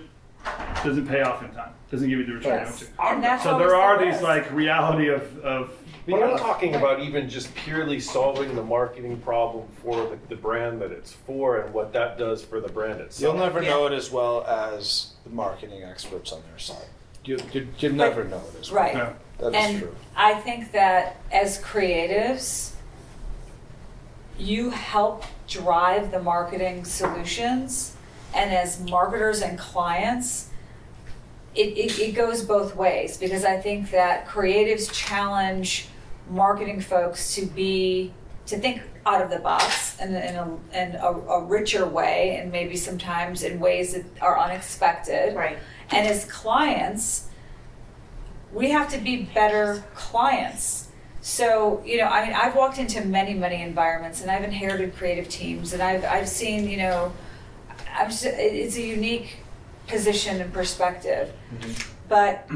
Speaker 9: doesn't pay off in time. Doesn't give you the return you
Speaker 7: Yes.
Speaker 9: want
Speaker 7: And that's.
Speaker 9: So
Speaker 7: always
Speaker 9: there
Speaker 7: the
Speaker 9: are these like reality of of
Speaker 6: But I'm talking about even just purely solving the marketing problem for the, the brand that it's for and what that does for the brand itself.
Speaker 1: You'll never
Speaker 8: Yeah.
Speaker 1: know it as well as the marketing experts on their side. You, you, you never know it as well.
Speaker 7: right.
Speaker 9: Yeah.
Speaker 1: That is
Speaker 7: and
Speaker 1: true.
Speaker 7: I think that as creatives, you help drive the marketing solutions, and as marketers and clients, it, it, it goes both ways because I think that creatives challenge marketing folks to be to think out of the box in, in, a, in a, a richer way and maybe sometimes in ways that are unexpected.
Speaker 8: Right.
Speaker 7: And as clients, we have to be better clients. So, you know, I mean, I've walked into many, many environments and I've inherited creative teams and I've, I've seen, you know, I'm just, it's a unique position and perspective. Mm-hmm. But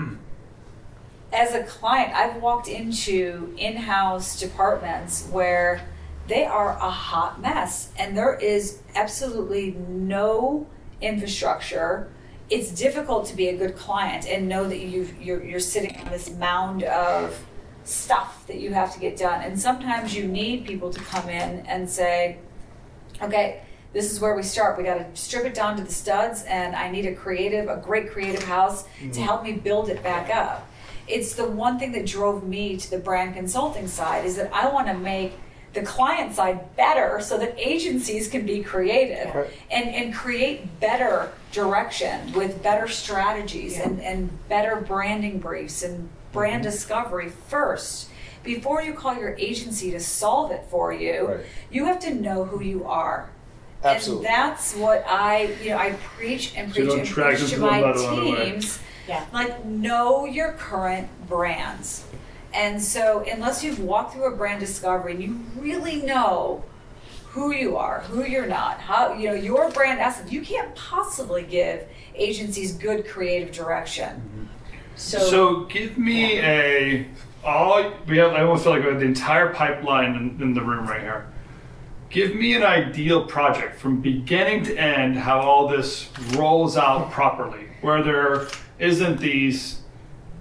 Speaker 7: as a client, I've walked into in house departments where they are a hot mess and there is absolutely no infrastructure. It's difficult to be a good client and know that you you're, you're sitting on this mound of stuff that you have to get done. And sometimes you need people to come in and say, okay, this is where we start. We got to strip it down to the studs, and I need a creative, a great creative house to mm. help me build it back up. It's the one thing that drove me to the brand consulting side is that I want to make the client side better so that agencies can be creative
Speaker 1: Right.
Speaker 7: and, and create better direction with better strategies and, and better branding briefs and brand mm-hmm. discovery first. Before you call your agency to solve it for you,
Speaker 1: Right.
Speaker 7: you have to know who you are.
Speaker 1: Absolutely.
Speaker 7: And that's what I, you know, I preach and
Speaker 9: So
Speaker 7: preach
Speaker 9: don't
Speaker 7: and preach to
Speaker 9: them to the
Speaker 7: my
Speaker 9: mud along the way.
Speaker 7: teams.
Speaker 8: Yeah.
Speaker 7: Like, know your current brands. And so, unless you've walked through a brand discovery and you really know who you are, who you're not, how, you know, your brand essence, you can't possibly give agencies good creative direction. Mm-hmm. So,
Speaker 9: So give me a all we have. I almost feel like we have the entire pipeline in, in the room right here. Give me an ideal project from beginning to end, how all this rolls out properly, where there isn't these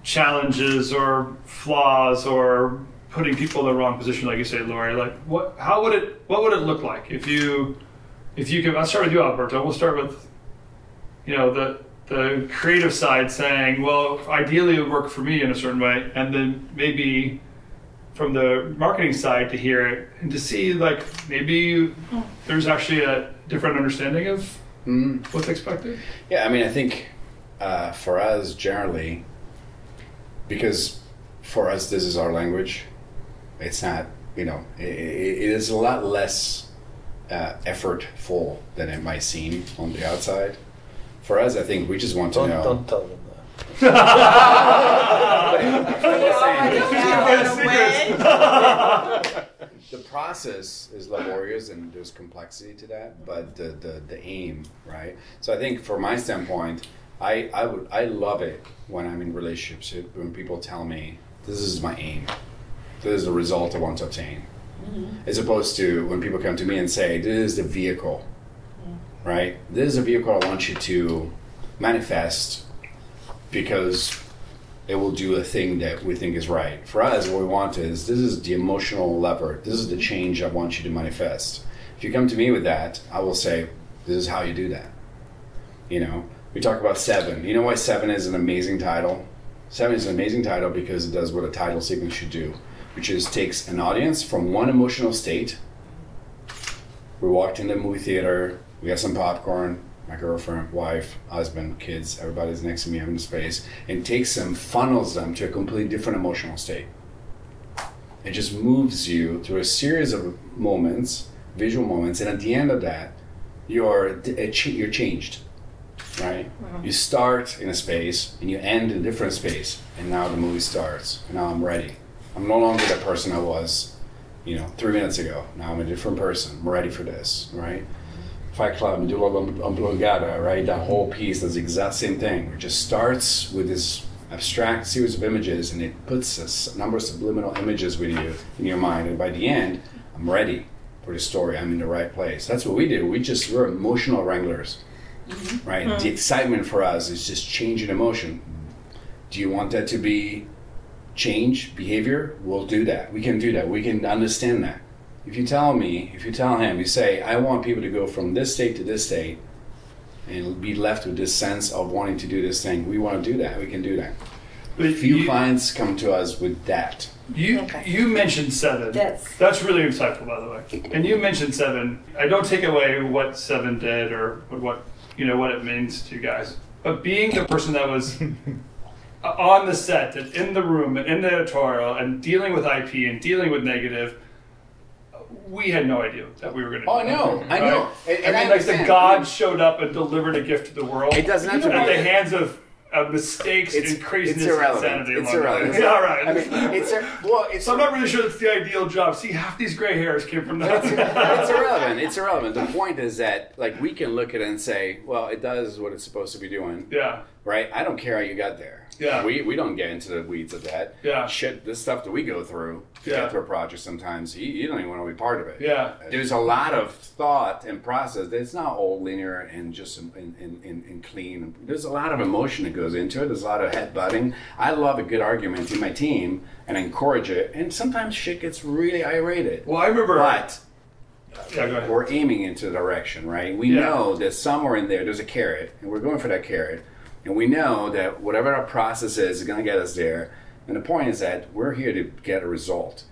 Speaker 9: challenges or flaws or putting people in the wrong position, like you say, Lori. Like what? How would it? What would it look like if you if you can, I'll start with you, Alberto. We'll start with, you know, the the creative side saying, well, ideally it would work for me in a certain way, and then maybe from the marketing side to hear it and to see like maybe there's actually a different understanding of
Speaker 4: Mm.
Speaker 9: what's expected.
Speaker 4: Yeah, I mean, I think uh, for us generally, because for us this is our language. It's not, you know, it, it is a lot less uh, effortful than it might seem on the outside. For us, I think we just want to
Speaker 1: Don't,
Speaker 4: know.
Speaker 1: don't tell them that.
Speaker 4: the process is laborious and there's complexity to that, but the, the, the aim, right? So I think from my standpoint, I, I would I love it when I'm in relationships when people tell me this is my aim, this is the result I want to obtain, mm-hmm. as opposed to when people come to me and say this is the vehicle, right? This is a vehicle I want you to manifest because it will do a thing that we think is right. For us, what we want is this is the emotional lever. This is the change I want you to manifest. If you come to me with that, I will say, this is how you do that. You know, we talk about seven. You know why seven is an amazing title? Seven is an amazing title because it does what a title sequence should do, which is takes an audience from one emotional state. We walked in the movie theater, we got some popcorn, my girlfriend, wife, husband, kids, everybody's next to me having a space, and takes them, funnels them to a completely different emotional state. It just moves you through a series of moments, visual moments, and at the end of that, you're you're changed, right? You start in a space and you end in a different space, and now the movie starts. And now I'm ready. I'm no longer the person I was, you know, three minutes ago. Now I'm a different person. I'm ready for this, right? Fight Club, and do Medulla Oblongata, right? That whole piece does the exact same thing. It just starts with this abstract series of images and it puts a number of subliminal images with you in your mind. And by the end, I'm ready for the story. I'm in the right place. That's what we do. We just, we're emotional wranglers, mm-hmm. right? Mm-hmm. The excitement for us is just changing emotion. Do you want that to be change behavior? We'll do that. We can do that. We can understand that. If you tell me, if you tell him, you say, I want people to go from this state to this state and be left with this sense of wanting to do this thing, we want to do that. We can do that.
Speaker 9: But
Speaker 4: Few
Speaker 9: you,
Speaker 4: clients come to us with that.
Speaker 9: you,
Speaker 8: Okay.
Speaker 9: you mentioned seven.
Speaker 7: That's-
Speaker 9: That's really insightful, by the way. And you mentioned seven. I don't take away what seven did or what you know what it means to you guys. But being the person that was on the set and in the room and in the editorial and dealing with IP and dealing with negative, we had no idea that we were going to.
Speaker 4: Oh, I know. I know. And- and
Speaker 9: I
Speaker 4: I
Speaker 9: mean, like the. God showed up and delivered a gift to the world.
Speaker 4: It doesn't have to
Speaker 9: at the hands of, of mistakes
Speaker 4: It's,
Speaker 9: and craziness
Speaker 4: it's
Speaker 9: and
Speaker 4: irrelevant.
Speaker 9: insanity.
Speaker 4: It's
Speaker 9: along the way.
Speaker 4: irrelevant.
Speaker 9: Yeah, all right.
Speaker 4: I mean, it's a, well, it's
Speaker 9: So I'm not really sure that's the ideal job. See, half these gray hairs came from that.
Speaker 4: it's irrelevant. It's irrelevant. The point is that like we can look at it and say, well, it does what it's supposed to be doing,
Speaker 9: yeah,
Speaker 4: right? I don't care how you got there.
Speaker 9: Yeah.
Speaker 4: We we don't get into the weeds of that.
Speaker 9: Yeah.
Speaker 4: Shit, this stuff that we go through to
Speaker 9: Yeah.
Speaker 4: get through a project sometimes, you, you don't even want to be part of it.
Speaker 9: yeah.
Speaker 4: There's a lot of thought and process. It's not all linear and just in, in, in, in clean. There's a lot of emotion that goes into it. There's a lot of head butting. I love a good argument in my team and encourage it. And sometimes shit gets really irated.
Speaker 9: Well, I remember.
Speaker 4: But
Speaker 9: yeah,
Speaker 4: we're aiming into the direction, right? We
Speaker 9: Yeah.
Speaker 4: know that somewhere in there there's a carrot, and we're going for that carrot. And we know that whatever our process is is going to get us there. And the point is that we're here to get a result.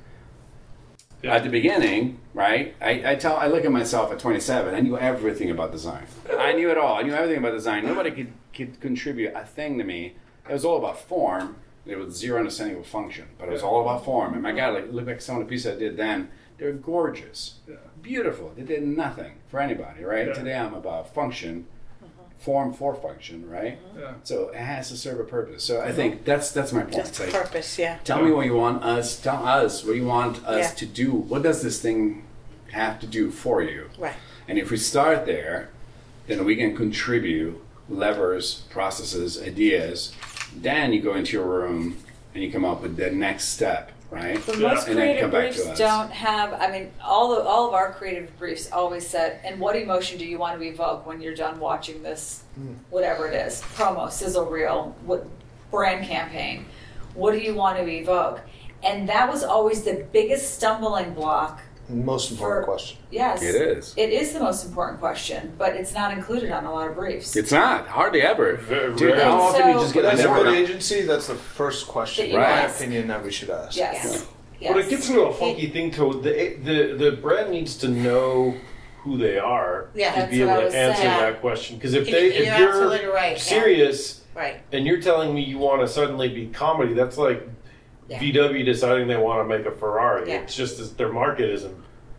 Speaker 9: Yeah.
Speaker 4: At the beginning, right? I, I tell I look at myself at 27. I knew everything about design. I knew it all. I knew everything about design. Nobody could, could contribute a thing to me. It was all about form. There was zero understanding of function, but it was all about form. And my God, like look back at some of the pieces I did then. They're gorgeous, beautiful. They did nothing for anybody, right?
Speaker 9: Yeah.
Speaker 4: Today I'm about function, form for function, right?
Speaker 9: Yeah.
Speaker 4: So it has to serve a purpose. So I mm-hmm. think that's that's my point.
Speaker 8: Just
Speaker 4: Like,
Speaker 8: purpose, yeah.
Speaker 4: Tell me what you want us. Tell us what you want us
Speaker 8: Yeah.
Speaker 4: to do. What does this thing have to do for you?
Speaker 8: Right.
Speaker 4: And if we start there, then we can contribute levers, processes, ideas. Then you go into your room and you come up with the next step, right?
Speaker 7: But
Speaker 9: Yeah.
Speaker 7: most
Speaker 4: And
Speaker 7: creative
Speaker 4: come
Speaker 7: briefs don't have. I mean, all of all of our creative briefs always said, "And what emotion do you want to evoke when you're done watching this, hmm. whatever it is, promo, sizzle reel, what brand campaign? What do you want to evoke?" And that was always the biggest stumbling block
Speaker 1: Most important
Speaker 7: For-
Speaker 1: question.
Speaker 7: Yes.
Speaker 4: It is.
Speaker 7: It is the most important question, but it's not included on a lot of briefs.
Speaker 4: It's not hardly ever.
Speaker 6: Very
Speaker 4: Dude,
Speaker 6: rare.
Speaker 4: how often you just get
Speaker 1: As
Speaker 4: a
Speaker 1: a good agency, that's the first question,
Speaker 7: That
Speaker 1: in
Speaker 7: you
Speaker 1: my opinion, that we should ask.
Speaker 7: yes. yes.
Speaker 6: But it gets into a funky thing to the, the the brand needs to know who they are
Speaker 8: Yeah,
Speaker 6: to be able to answer
Speaker 7: saying.
Speaker 6: that question. Because if
Speaker 8: You-
Speaker 6: they if
Speaker 8: you're
Speaker 6: you're
Speaker 8: absolutely right, yeah.
Speaker 6: serious
Speaker 8: Right.
Speaker 6: and you're telling me you want to suddenly be comedy, that's like
Speaker 8: Yeah.
Speaker 6: VW deciding they want to make a Ferrari.
Speaker 8: Yeah.
Speaker 6: It's just that their market isn't.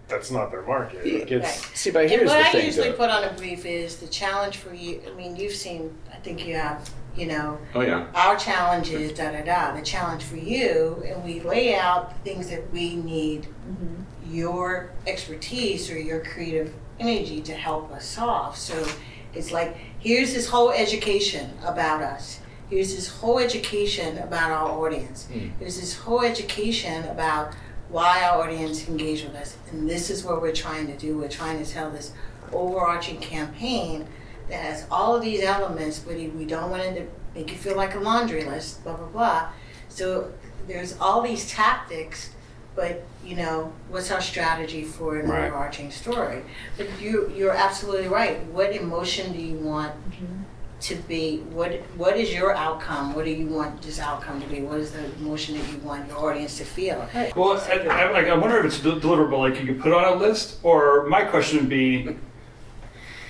Speaker 6: That's not their market. Like it's,
Speaker 8: Right.
Speaker 4: See, but here's
Speaker 8: And
Speaker 4: here's
Speaker 8: what
Speaker 4: the
Speaker 8: I
Speaker 4: thing.
Speaker 8: usually
Speaker 4: though.
Speaker 8: put on a brief is the challenge for you. I mean, you've seen. I think you have. You know,
Speaker 2: Oh yeah.
Speaker 8: our challenge is da da da. The challenge for you, and we lay out things that we need mm-hmm. your expertise or your creative energy to help us solve. So it's like here's this whole education about us. Here's this whole education about our audience. Hmm. Here's this whole education about why our audience engage with us. And this is what we're trying to do. We're trying to tell this overarching campaign that has all of these elements, but we don't want it to make you feel like a laundry list, blah, blah, blah. So there's all these tactics, but you know, what's our strategy for an
Speaker 4: Right.
Speaker 8: overarching story? But you, you're absolutely right. What emotion do you want mm-hmm. To be? What What is your outcome? What do you want this outcome to be? What is the emotion that you want your audience to feel?
Speaker 9: Well, I, I, I wonder if it's deliverable, like you could put on a list, or my question would be,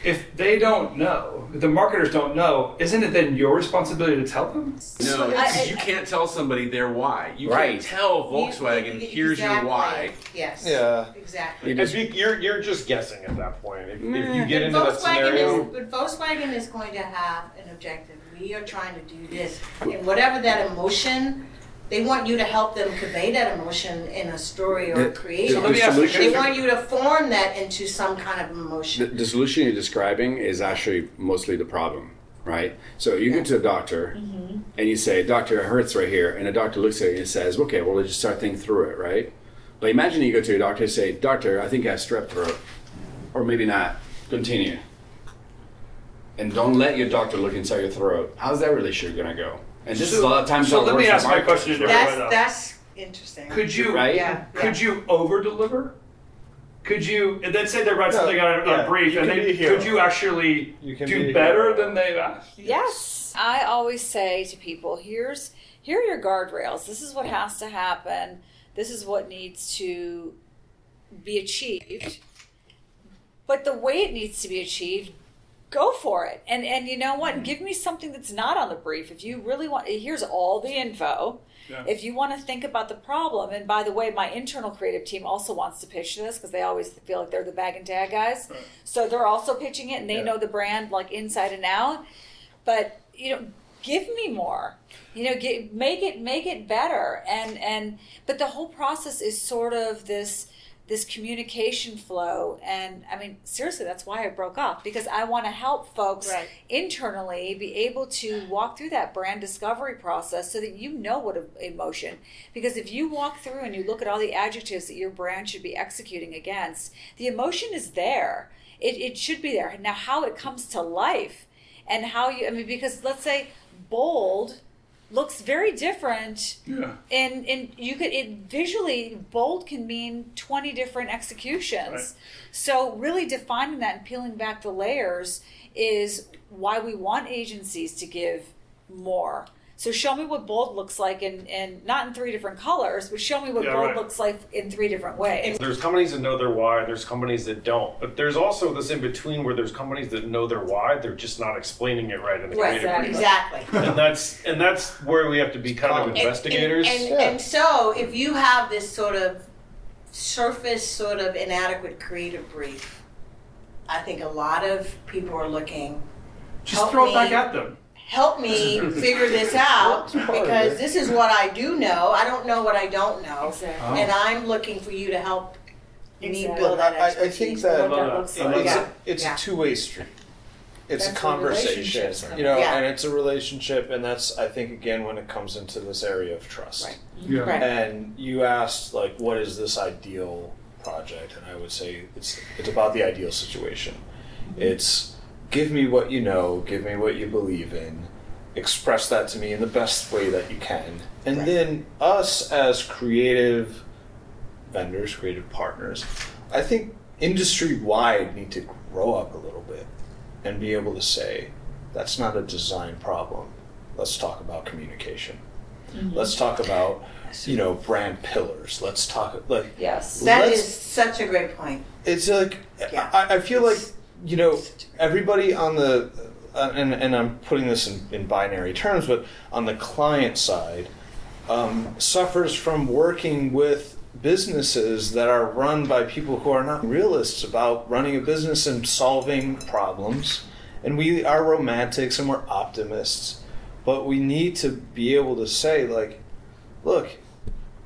Speaker 9: if they don't know, the marketers don't know, isn't it then your responsibility to tell them?
Speaker 2: No,
Speaker 7: I-
Speaker 2: because you can't tell somebody their why. You
Speaker 4: Right.
Speaker 2: can't tell Volkswagen,
Speaker 8: You- you-
Speaker 2: here's your why.
Speaker 8: Yes.
Speaker 1: Yeah.
Speaker 8: Exactly.
Speaker 6: If you, you're you're just guessing at that point. If, if you get
Speaker 8: But
Speaker 6: into that
Speaker 8: Volkswagen
Speaker 6: scenario,
Speaker 8: is, but Volkswagen is going to have an objective. We are trying to do this, and whatever that emotion, they want you to help them convey that emotion in a story or
Speaker 4: The-
Speaker 8: creation.
Speaker 4: the
Speaker 9: let me
Speaker 4: solution-
Speaker 8: They want you to form that into some kind of emotion.
Speaker 4: the solution you're describing is actually mostly the problem, right? So you go to a doctor mm-hmm. and you say, "Doctor, it hurts right here," and the doctor looks at you and says, "Okay, well, let's just start thinking through it, right?" But imagine you go to your doctor and say, "Doctor, I think I have strep throat," or maybe not. Continue, and don't let your doctor look inside your throat. How's that relationship gonna go? And this is a lot of times.
Speaker 9: so
Speaker 4: how it
Speaker 9: let me
Speaker 4: works
Speaker 9: ask my question
Speaker 4: right?
Speaker 8: That's
Speaker 9: though.
Speaker 8: that's interesting.
Speaker 9: Could you,
Speaker 4: Right?
Speaker 8: Yeah.
Speaker 9: could you over deliver? Could you, and then say they write
Speaker 1: No,
Speaker 9: something on a,
Speaker 1: yeah,
Speaker 9: a brief,
Speaker 1: you
Speaker 9: and
Speaker 1: can
Speaker 9: they,
Speaker 1: be a hero.
Speaker 9: could you actually
Speaker 1: You can
Speaker 9: do
Speaker 1: a
Speaker 9: better
Speaker 1: hero.
Speaker 9: than they've asked?
Speaker 7: Yes. I always say to people, here's here are your guardrails. This is what has to happen. This is what needs to be achieved. But the way it needs to be achieved, go for it. And and you know what? Mm. Give me something that's not on the brief. If you really want here's all the info.
Speaker 9: Yeah.
Speaker 7: If you want to think about the problem, and by the way, my internal creative team also wants to pitch this because they always feel like they're the bag and tag guys. So they're also pitching it and they
Speaker 9: Yeah.
Speaker 7: know the brand like inside and out. But you know, give me more. You know, get, make it make it better. And and but the whole process is sort of this this communication flow and i mean seriously that's why i broke off because i want to help folks
Speaker 8: Right.
Speaker 7: internally be able to walk through that brand discovery process so that you know what a- emotion. Because if you walk through and you look at all the adjectives that your brand should be executing against the emotion is there. It, it should be there. Now how it comes to life and how you i mean because let's say bold looks very different
Speaker 9: Yeah.
Speaker 7: and and you could it visually bold can mean 20 different executions
Speaker 9: Right.
Speaker 7: so really defining that and peeling back the layers is why we want agencies to give more so show me what bold looks like in, in not in three different colors but show me what
Speaker 9: Yeah,
Speaker 7: bold
Speaker 9: right.
Speaker 7: looks like in three different ways
Speaker 6: there's companies that know their why. There's companies that don't. But there's also this in between where there's companies that know their why. They're just not explaining it right in the
Speaker 7: Right,
Speaker 6: creative brief.
Speaker 8: Exactly.
Speaker 6: and that's and that's where we have to be kind of
Speaker 8: And-
Speaker 6: investigators.
Speaker 8: And, and,
Speaker 1: Yeah.
Speaker 8: and so, if you have this sort of surface, sort of inadequate creative brief, I think a lot of people are looking.
Speaker 9: Just
Speaker 8: Help
Speaker 9: throw it back at them.
Speaker 8: Help me figure this out
Speaker 1: That's part of
Speaker 8: because this is what I do know. I don't know what I don't know,
Speaker 7: Exactly.
Speaker 8: and I'm looking for you to help me
Speaker 7: Exactly.
Speaker 8: build that
Speaker 1: I- I think that-
Speaker 7: that looks
Speaker 9: I
Speaker 7: like
Speaker 1: it's
Speaker 8: Yeah.
Speaker 1: a, it's
Speaker 8: Yeah.
Speaker 1: a two-way street. It's
Speaker 7: That's
Speaker 1: a conversation,
Speaker 7: relationships come
Speaker 1: you know,
Speaker 8: Yeah.
Speaker 1: and it's a relationship, and that's I think again when it comes into this area of trust.
Speaker 7: Right.
Speaker 9: Yeah.
Speaker 8: Right.
Speaker 1: And you asked like, what is this ideal project? And I would say it's it's about the ideal situation. It's give me what you know, give me what you believe in, express that to me in the best way that you can, and then us as creative vendors, creative partners, I think industry wide need to grow up a little bit and be able to say, that's not a design problem. Let's talk about communication. Mm-hmm. Let's talk about, you know, brand pillars. Let's talk like
Speaker 7: Yes.
Speaker 8: that is such a great point.
Speaker 1: it's like
Speaker 8: Yeah.
Speaker 1: I, I feel like you know everybody on the uh, and, and i'm putting this in, in binary terms but on the client side um, suffers from working with businesses that are run by people who are not realists about running a business and solving problems. And we are romantics and we're optimists but we need to be able to say like look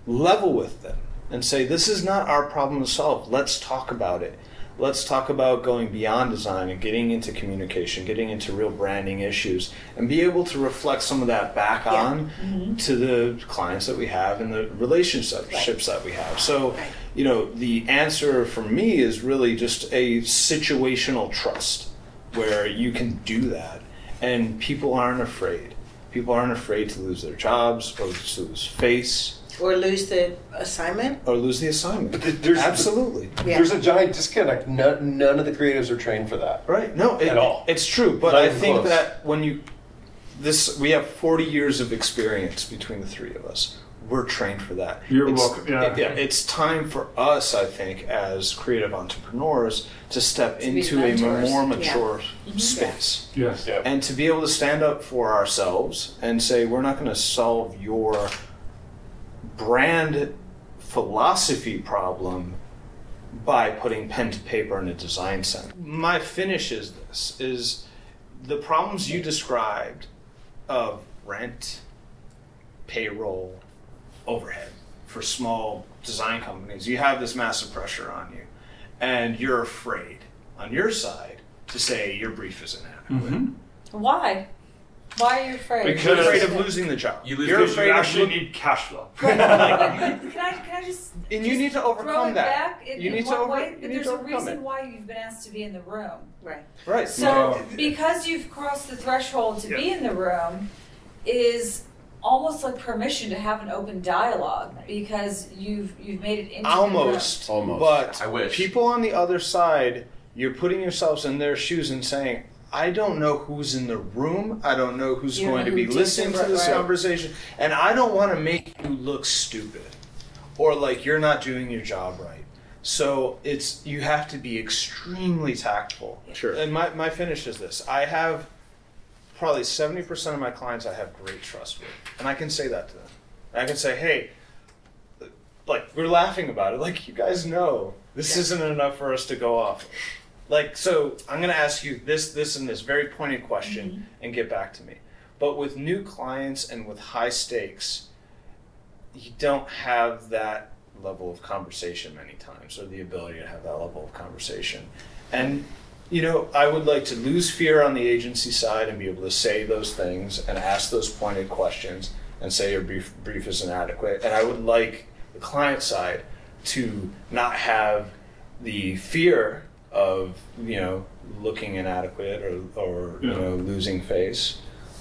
Speaker 1: level with them and say this is not our problem to solve. Let's talk about it let's talk about going beyond design and getting into communication getting into real branding issues and be able to reflect some of that back
Speaker 8: Yeah.
Speaker 1: on mm-hmm. to the clients that we have and the relationships that we have. So
Speaker 8: Right.
Speaker 1: you know the answer for me is really just a situational trust where you can do that. And people aren't afraid. People aren't afraid to lose their jobs or to lose face
Speaker 8: Or lose the assignment.
Speaker 1: or lose the assignment.
Speaker 6: But there's-
Speaker 1: Absolutely.
Speaker 8: Yeah.
Speaker 6: There's a giant disconnect. None, none of the creatives are trained for that.
Speaker 1: Right. No, it,
Speaker 6: At all.
Speaker 1: It's true, but
Speaker 6: Not
Speaker 1: I think
Speaker 6: close.
Speaker 1: that when you this we have 40 years of experience between the three of us. We're trained for that.
Speaker 9: You're
Speaker 1: It's-
Speaker 9: welcome, yeah.
Speaker 1: it- it's time for us, I think, as creative entrepreneurs, to step
Speaker 7: To
Speaker 1: into a
Speaker 7: mentors.
Speaker 1: more
Speaker 8: Yeah.
Speaker 1: mature mm-hmm. space.
Speaker 9: Yes.
Speaker 6: Yeah.
Speaker 1: and to be able to stand up for ourselves and say we're not going to solve your brand philosophy problem by putting pen to paper in a design center. My finish is this is the problems you described of rent, payroll, overhead for small design companies. You have this massive pressure on you and you're afraid on your side to say your brief is inadequate. Mm-hmm.
Speaker 7: Why? Why are you afraid?
Speaker 9: Because-
Speaker 1: You're afraid of losing the job.
Speaker 2: You lose
Speaker 1: You're afraid
Speaker 9: you
Speaker 1: of
Speaker 9: actually
Speaker 1: lo-
Speaker 9: need cash flow.
Speaker 7: can I can I just
Speaker 1: and you need to overcome that.
Speaker 7: back in,
Speaker 1: you need to
Speaker 7: one
Speaker 1: over,
Speaker 7: way?
Speaker 1: you
Speaker 7: But
Speaker 1: need
Speaker 7: there's
Speaker 1: to
Speaker 7: a reason
Speaker 1: it.
Speaker 7: why you've been asked to be in the room.
Speaker 8: Right.
Speaker 1: Right.
Speaker 7: So because you've crossed the threshold to be in the room is almost like permission to have an open dialogue because you've you've made it into
Speaker 1: almost,
Speaker 4: Almost.
Speaker 1: but
Speaker 2: I wish.
Speaker 1: people on the other side, you're putting yourselves in their shoes and saying, "I don't know who's in the room. I don't know who's
Speaker 7: You
Speaker 1: going
Speaker 7: know
Speaker 1: to be listening to this
Speaker 7: right.
Speaker 1: conversation, and I don't want to make you look stupid or like you're not doing your job right." So it's you have to be extremely tactful.
Speaker 4: Sure.
Speaker 1: And my, my finish is this: I have probably 70% of my clients I have great trust with. And I can say that to them. I can say, hey, like, we're laughing about it. Like, you guys know this isn't enough for us to go off. Like, so I'm going to ask you this, this, and this very pointed question mm-hmm. and get back to me. But with new clients and with high stakes, you don't have that level of conversation many times or the ability to have that level of conversation. And you know, I would like to lose fear on the agency side and be able to say those things and ask those pointed questions and say your brief, brief is inadequate. And I would like the client side to not have the fear of, you know, looking inadequate or, or you know, losing face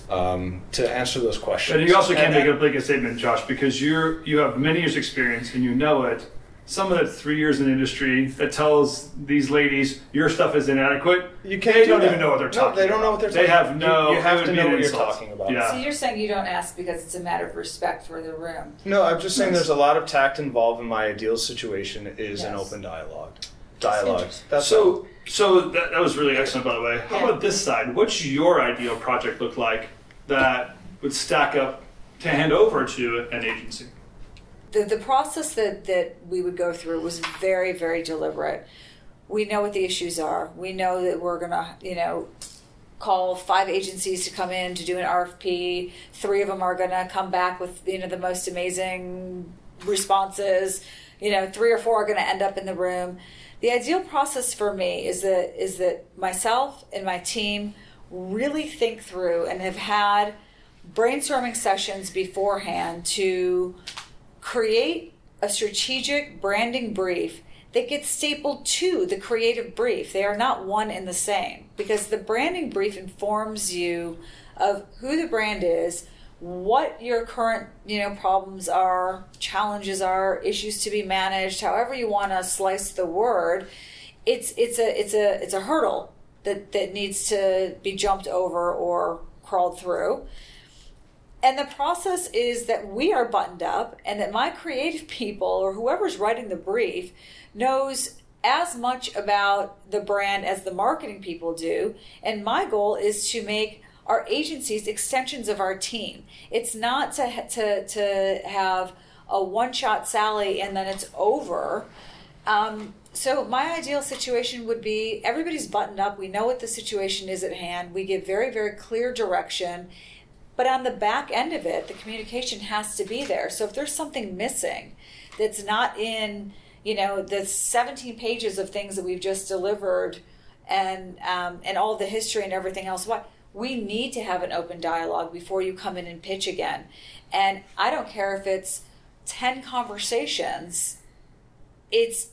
Speaker 1: um, to answer those questions.
Speaker 9: And you also can't
Speaker 1: And-
Speaker 9: make a blanket statement, Josh, because you're you have many years' experience and you know it. Some of that three years in the industry that tells these ladies your stuff is inadequate.
Speaker 1: You can't
Speaker 9: They
Speaker 1: do
Speaker 9: don't
Speaker 1: that.
Speaker 9: even know what they're talking.
Speaker 1: No,
Speaker 9: talking.
Speaker 1: they don't know
Speaker 9: about.
Speaker 1: what they're
Speaker 9: They have no.
Speaker 1: You- you have
Speaker 9: it would
Speaker 1: to know
Speaker 9: an
Speaker 1: what you're talking about.
Speaker 9: Yeah.
Speaker 7: So you're saying you don't ask because it's a matter of respect for the room.
Speaker 1: No, I'm just saying there's a lot of tact involved in my ideal situation is an open dialogue. Dialogue.
Speaker 8: interesting.
Speaker 1: That's all.
Speaker 9: So, so that, that was really excellent, by the way. How
Speaker 8: Yeah.
Speaker 9: about this side? What's your ideal project look like that would stack up to hand over to an agency?
Speaker 7: the, the process that, that we would go through was very, very deliberate. We know what the issues are. We know that we're gonna, you know, call five agencies to come in to do an RFP. Three of them are gonna come back with, you know, the most amazing responses. You know, three or four are gonna end up in the room. The ideal process for me is that is that myself and my team really think through and have had brainstorming sessions beforehand to create a strategic branding brief that gets stapled to the creative brief. They are not one and the same because the branding brief informs you of who the brand is, what your current you know problems are challenges are issues to be managed however you want to slice the word it's it's a it's a it's a hurdle that that needs to be jumped over or crawled through. And the process is that we are buttoned up and that my creative people or whoever's writing the brief knows as much about the brand as the marketing people do. And my goal is to make our agencies extensions of our team it's not to to to have a one shot sally and then it's over um, so my ideal situation would be everybody's buttoned up. We know what the situation is at hand. We give very, very clear direction. But on the back end of it, the communication has to be there. So if there's something missing that's not in, you know, the 17 pages of things that we've just delivered and um, and all the history and everything else, what we need to have an open dialogue before you come in and pitch again. And I don't care if it's 10 conversations. It's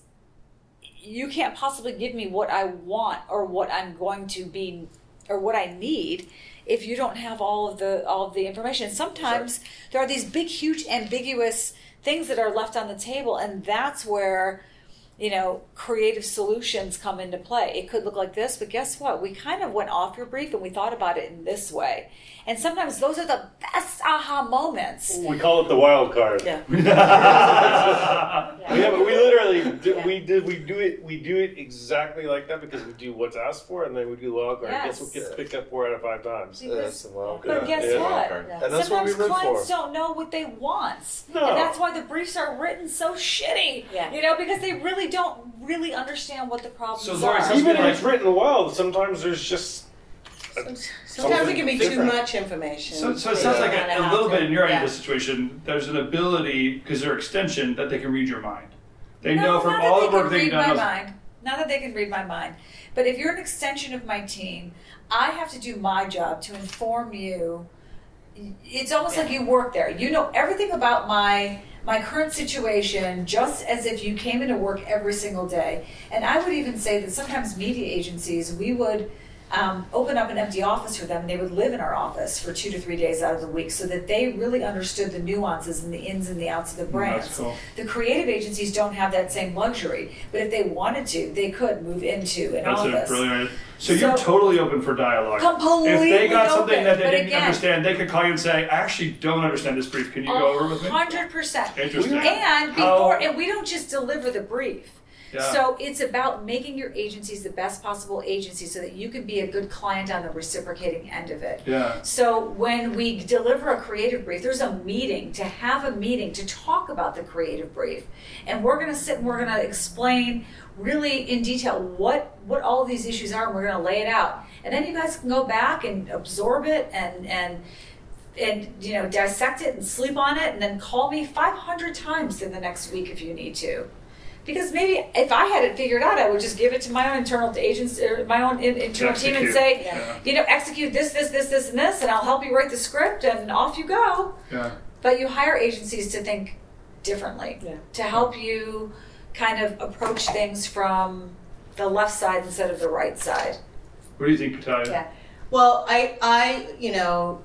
Speaker 7: you can't possibly give me what I want or what I'm going to be or what I need if you don't have all of the all of the information. Sometimes sure. there are these big, huge, ambiguous things that are left on the table, and that's where you know, creative solutions come into play. It could look like this, but guess what? We kind of went off your brief and we thought about it in this way. And sometimes those are the best aha moments.
Speaker 6: We call it the wild card.
Speaker 7: Yeah.
Speaker 6: yeah. yeah, but we literally do, yeah. we did we do it we do it exactly like that because we do what's asked for and then we do the wild card. Yes. Guess what gets picked up four out of five times?
Speaker 7: Because, that's the wild card. But guess yeah. what? And that's Sometimes what we clients for. don't know what they want. No. And that's why the briefs are written so shitty. Yeah. You know, because they really don't really understand what the problems so, are.
Speaker 6: Even if it's written well, sometimes there's just
Speaker 8: Sometimes it can be too much information.
Speaker 9: So, so it sounds like a, a little bit in your end of the situation, there's an ability, because they're extension, that they can read your mind. They
Speaker 7: no,
Speaker 9: know from all the work they've
Speaker 7: done. Mind. Not that they can read my mind. But if you're an extension of my team, I have to do my job to inform you. It's almost yeah. like you work there. You know everything about my my current situation just as if you came into work every single day. And I would even say that sometimes media agencies, we would um, open up an empty office for them and they would live in our office for two to three days out of the week so that they really understood the nuances and the ins and the outs of the brands.
Speaker 9: Cool.
Speaker 7: The creative agencies don't have that same luxury, but if they wanted to, they could move into an
Speaker 9: That's
Speaker 7: office.
Speaker 9: Brilliant so, so, you're totally open for dialogue.
Speaker 7: Completely
Speaker 9: If they got something
Speaker 7: open,
Speaker 9: that they didn't again, understand, they could call you and say, "I actually don't understand this brief. Can you go over with me?"
Speaker 7: Hundred percent.
Speaker 9: Interesting.
Speaker 7: And before, How, and we don't just deliver the brief so it's about making your agencies the best possible agency so that you can be a good client on the reciprocating end of it.
Speaker 9: Yeah.
Speaker 7: So when we deliver a creative brief, there's a meeting to have a meeting to talk about the creative brief. And we're going to sit and we're going to explain really in detail what what all these issues are and we're going to lay it out. And then you guys can go back and absorb it and and and you know dissect it and sleep on it and then call me 500 times in the next week if you need to because maybe if I had it figured out, I would just give it to my own internal agents, or my own internal team, and say, yeah. you know, execute this, this, this, this, and this, and I'll help you write the script, and off you
Speaker 9: go. Yeah.
Speaker 7: But you hire agencies to think differently,
Speaker 8: yeah.
Speaker 7: to help you kind of approach things from the left side instead of the right side.
Speaker 9: What do you think, Patalia?
Speaker 8: Yeah. Well, I, I, you know,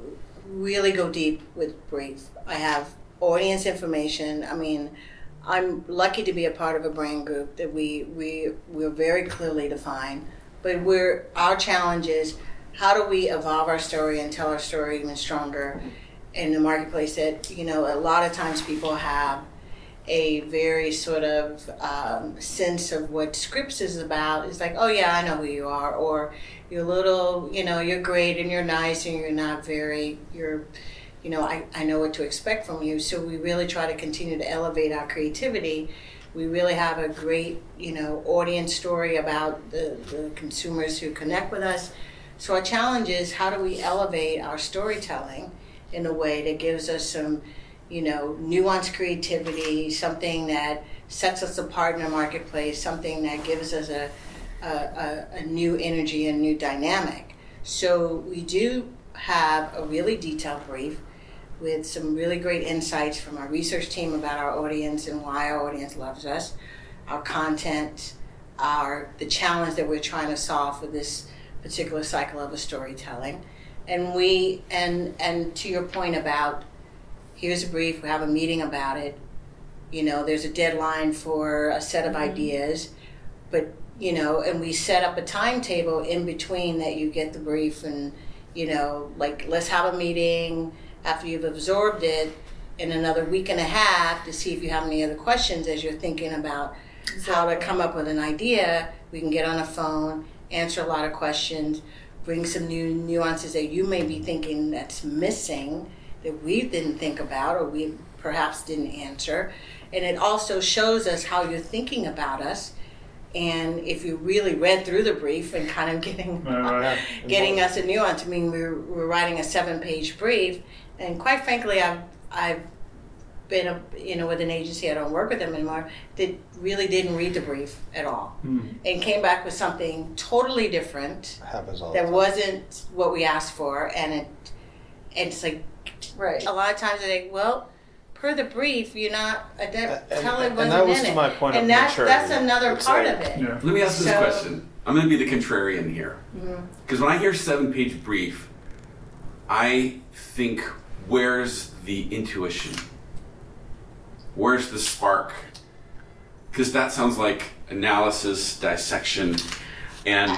Speaker 8: really go deep with brief. I have audience information. I mean, I'm lucky to be a part of a brand group that we we we're very clearly defined. But we're our challenge is how do we evolve our story and tell our story even stronger in the marketplace that you know a lot of times people have a very sort of um, sense of what Scripps is about it's like oh yeah i know who you are or you're a little you know you're great and you're nice and you're not very you're you know, I, I know what to expect from you. So we really try to continue to elevate our creativity. We really have a great, you know, audience story about the, the consumers who connect with us. So our challenge is how do we elevate our storytelling in a way that gives us some, you know, nuanced creativity, something that sets us apart in the marketplace, something that gives us a, a, a, new energy and new dynamic. So we do have a really detailed brief with some really great insights from our research team about our audience and why our audience loves us, our content, our the challenge that we're trying to solve for this particular cycle of a storytelling. and we and and to your point about here's a brief, we have a meeting about it. You know, there's a deadline for a set of mm-hmm. ideas, but you know, and we set up a timetable in between that you get the brief and you know, like let's have a meeting after you've absorbed it in another week and a half to see if you have any other questions as you're thinking about how to come up with an idea. We can get on a phone, answer a lot of questions, bring some new nuances that you may be thinking that's missing that we didn't think about or we perhaps didn't answer. And it also shows us how you're thinking about us. And if you really read through the brief and kind of getting
Speaker 9: Right.
Speaker 8: getting us a nuance, I mean, we're, we're writing a seven-page brief, and quite frankly, I've I've been a, you know with an agency I don't work with them anymore that really didn't read the brief at all and came back with something totally different
Speaker 1: happens all the
Speaker 8: that
Speaker 1: time.
Speaker 8: wasn't what we asked for, and it it's like
Speaker 7: Right.
Speaker 8: a lot of times they think, well, per the brief, you're not uh, that
Speaker 1: And-
Speaker 8: telling
Speaker 1: and
Speaker 8: wasn't
Speaker 1: that was
Speaker 8: in
Speaker 1: to
Speaker 8: it.
Speaker 1: my
Speaker 8: and that's that's another
Speaker 1: It's
Speaker 8: part
Speaker 1: like-
Speaker 8: of it.
Speaker 9: Yeah.
Speaker 2: Let me ask this question. I'm going to be the contrarian here.
Speaker 8: Mm-hmm.
Speaker 2: Because when I hear seven page brief, I think, where's the intuition? Where's the spark? Because that sounds like analysis, dissection, and uh,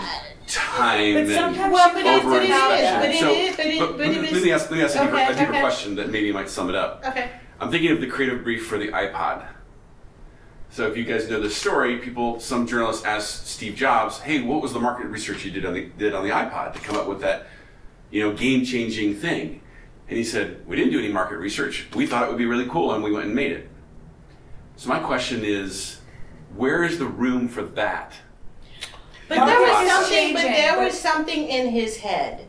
Speaker 2: time.
Speaker 7: But
Speaker 2: and
Speaker 7: sometimes
Speaker 8: Well,
Speaker 7: you
Speaker 8: but
Speaker 7: have
Speaker 8: it- but it
Speaker 7: to
Speaker 8: is,
Speaker 7: have
Speaker 8: but it
Speaker 2: so,
Speaker 8: but it-
Speaker 2: but
Speaker 8: but it
Speaker 2: let
Speaker 8: is-
Speaker 2: me ask, let me ask a deeper, a deeper
Speaker 8: okay.
Speaker 2: question that maybe might sum it up.
Speaker 8: Okay.
Speaker 2: I'm thinking of the creative brief for the iPod. So if you guys know the story, people, some journalists asked Steve Jobs, "Hey, what was the market research you did on the did on the iPod to come up with that, you know, game-changing thing?" And he said, "We didn't do any market research. We thought it would be really cool, and we went and made it." So my question is, where is the room for that?
Speaker 8: But there was something. But there was something in his head.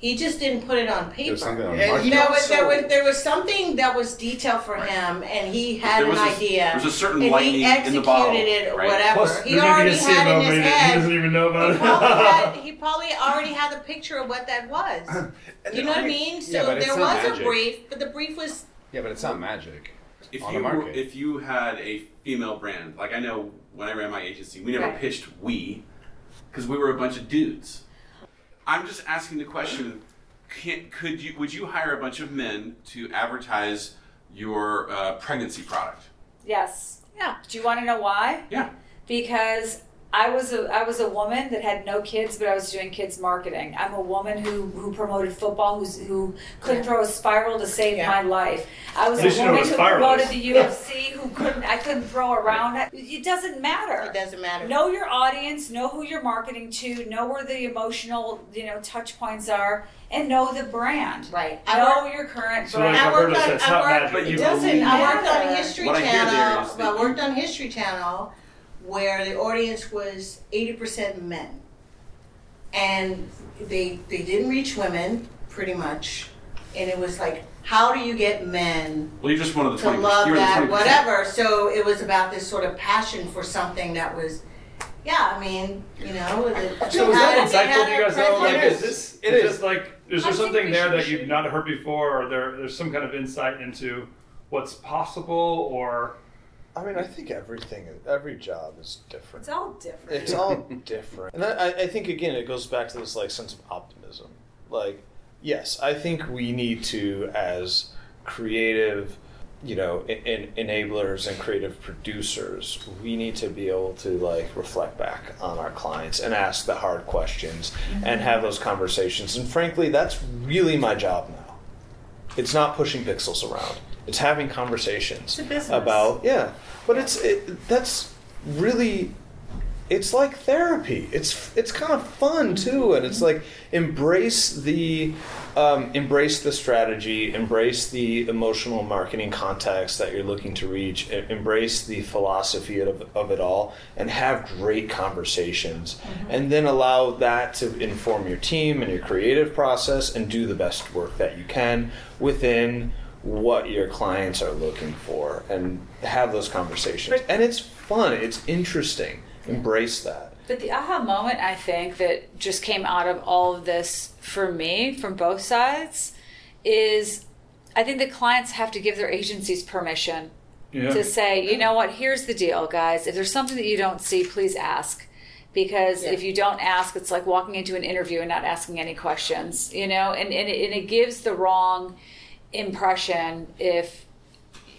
Speaker 8: He just didn't put it on paper.
Speaker 4: There's something on
Speaker 1: And
Speaker 4: market.
Speaker 1: he
Speaker 8: there was there was there was something that was detailed for him, and he had an
Speaker 2: a-
Speaker 8: idea.
Speaker 2: there was a certain
Speaker 8: and
Speaker 2: lightning
Speaker 8: he
Speaker 2: in
Speaker 8: executed
Speaker 2: the bottle,
Speaker 8: it or
Speaker 2: right?
Speaker 8: whatever.
Speaker 9: Plus,
Speaker 8: he
Speaker 9: maybe
Speaker 8: already had
Speaker 9: CMO
Speaker 8: in his
Speaker 9: made it. He doesn't even know about
Speaker 8: He
Speaker 9: it.
Speaker 8: probably, had, he probably already had the picture of what that was. You know what I mean? So
Speaker 4: Yeah,
Speaker 8: there
Speaker 4: not
Speaker 8: was a brief, but the brief was
Speaker 4: Yeah, but it's not magic.
Speaker 2: If
Speaker 4: On
Speaker 2: you
Speaker 4: the market.
Speaker 2: if you had a female brand, like I know when I ran my agency, we never
Speaker 7: Right.
Speaker 2: pitched we because we were a bunch of dudes. I'm just asking the question: can, Could you would you hire a bunch of men to advertise your uh, pregnancy product?
Speaker 7: Yes.
Speaker 8: Yeah.
Speaker 7: Do you want to know why?
Speaker 2: Yeah.
Speaker 7: Because I was a I was a woman that had no kids, but I was doing kids marketing. I'm a woman who who promoted football, who's who couldn't throw a spiral to save
Speaker 8: Yeah.
Speaker 7: my life. I was
Speaker 9: At
Speaker 7: a
Speaker 9: least you know
Speaker 7: woman who promoted the UFC, who couldn't I couldn't throw around. It doesn't matter.
Speaker 8: it doesn't matter.
Speaker 7: Know your audience, know who you're marketing to, know where the emotional, you know, touch points are, and know the brand.
Speaker 8: Right. I
Speaker 7: Know
Speaker 8: worked-
Speaker 7: your current
Speaker 9: So
Speaker 7: brand.
Speaker 8: I worked
Speaker 9: Roberta
Speaker 8: on.
Speaker 9: said, it's
Speaker 8: I worked.
Speaker 9: magic.
Speaker 2: But you
Speaker 8: it doesn't. I worked on. History
Speaker 2: What I hear there
Speaker 8: Channel. I worked on History Channel, where the audience was eighty percent men, and they they didn't reach women pretty much, and it was like, how do you get men
Speaker 2: Well, you're just one of the
Speaker 8: to
Speaker 2: twenty.
Speaker 8: love
Speaker 2: you're the
Speaker 8: that
Speaker 2: 20%.
Speaker 8: whatever? So it was about this sort of passion for something that was. Yeah, I mean, you know, the,
Speaker 9: So is that insightful to you guys though? Like,
Speaker 1: It
Speaker 9: is
Speaker 1: is.
Speaker 9: this
Speaker 1: It
Speaker 9: is
Speaker 1: is.
Speaker 9: like is there
Speaker 8: think
Speaker 9: something there
Speaker 8: should-
Speaker 9: that you've not heard before, or there there's some kind of insight into what's possible, or
Speaker 1: I mean, I think everything, every job is different.
Speaker 7: It's all different.
Speaker 1: It's all different, and I, I think again it goes back to this like sense of optimism. Like, yes, I think we need to, as creative, you know, en- en- enablers and creative producers, we need to be able to like reflect back on our clients and ask the hard questions mm-hmm. and have those conversations. And frankly, that's really my job now. It's not pushing pixels around. It's having conversations
Speaker 8: a
Speaker 1: about yeah. But it's it, that's really it's like therapy. It's it's kind of fun too, and it's like embrace the um, embrace the strategy, embrace the emotional marketing context that you're looking to reach, embrace the philosophy of, of it all, and have great conversations, and then allow that to inform your team and your creative process, and do the best work that you can within what your clients are looking for, and have those conversations. And it's fun. It's interesting. Embrace that.
Speaker 7: But the aha moment, I think, that just came out of all of this for me from both sides is I think the clients have to give their agencies permission
Speaker 9: yeah.
Speaker 7: to say, you know what, here's the deal, guys. If there's something that you don't see, please ask. because
Speaker 8: Yeah.
Speaker 7: if you don't ask, it's like walking into an interview and not asking any questions, you know, and, and, it, and it gives the wrong impression if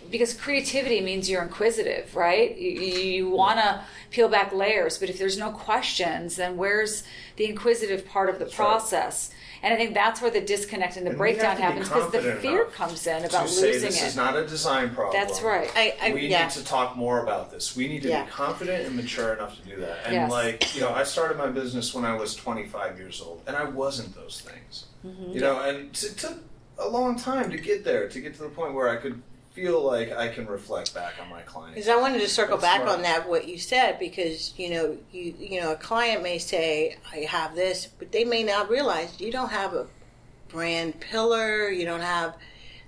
Speaker 7: because creativity means you're inquisitive, right? You, you want to peel back layers, but if there's no questions, then where's the inquisitive part of the process? And I think that's where the disconnect and the
Speaker 5: And
Speaker 7: breakdown
Speaker 5: have to be
Speaker 7: happens because the fear comes in
Speaker 5: to
Speaker 7: about
Speaker 5: say
Speaker 7: losing
Speaker 5: this
Speaker 7: it.
Speaker 5: is not a design problem.
Speaker 7: That's right.
Speaker 8: I, I
Speaker 5: we
Speaker 8: yeah.
Speaker 5: need to talk more about this. We need to
Speaker 8: Yeah.
Speaker 5: be confident and mature enough to do that. And
Speaker 7: Yes.
Speaker 5: like, you know, I started my business when I was 25 years old, and I wasn't those things. Mm-hmm. You know, and it took a long time to get there, to get to the point where I could feel like I can reflect back on my clients.
Speaker 8: Because I wanted to circle
Speaker 5: That's
Speaker 8: back
Speaker 5: smart.
Speaker 8: on that what you said because you know you you know a client may say I have this, but they may not realize you don't have a brand pillar. You don't have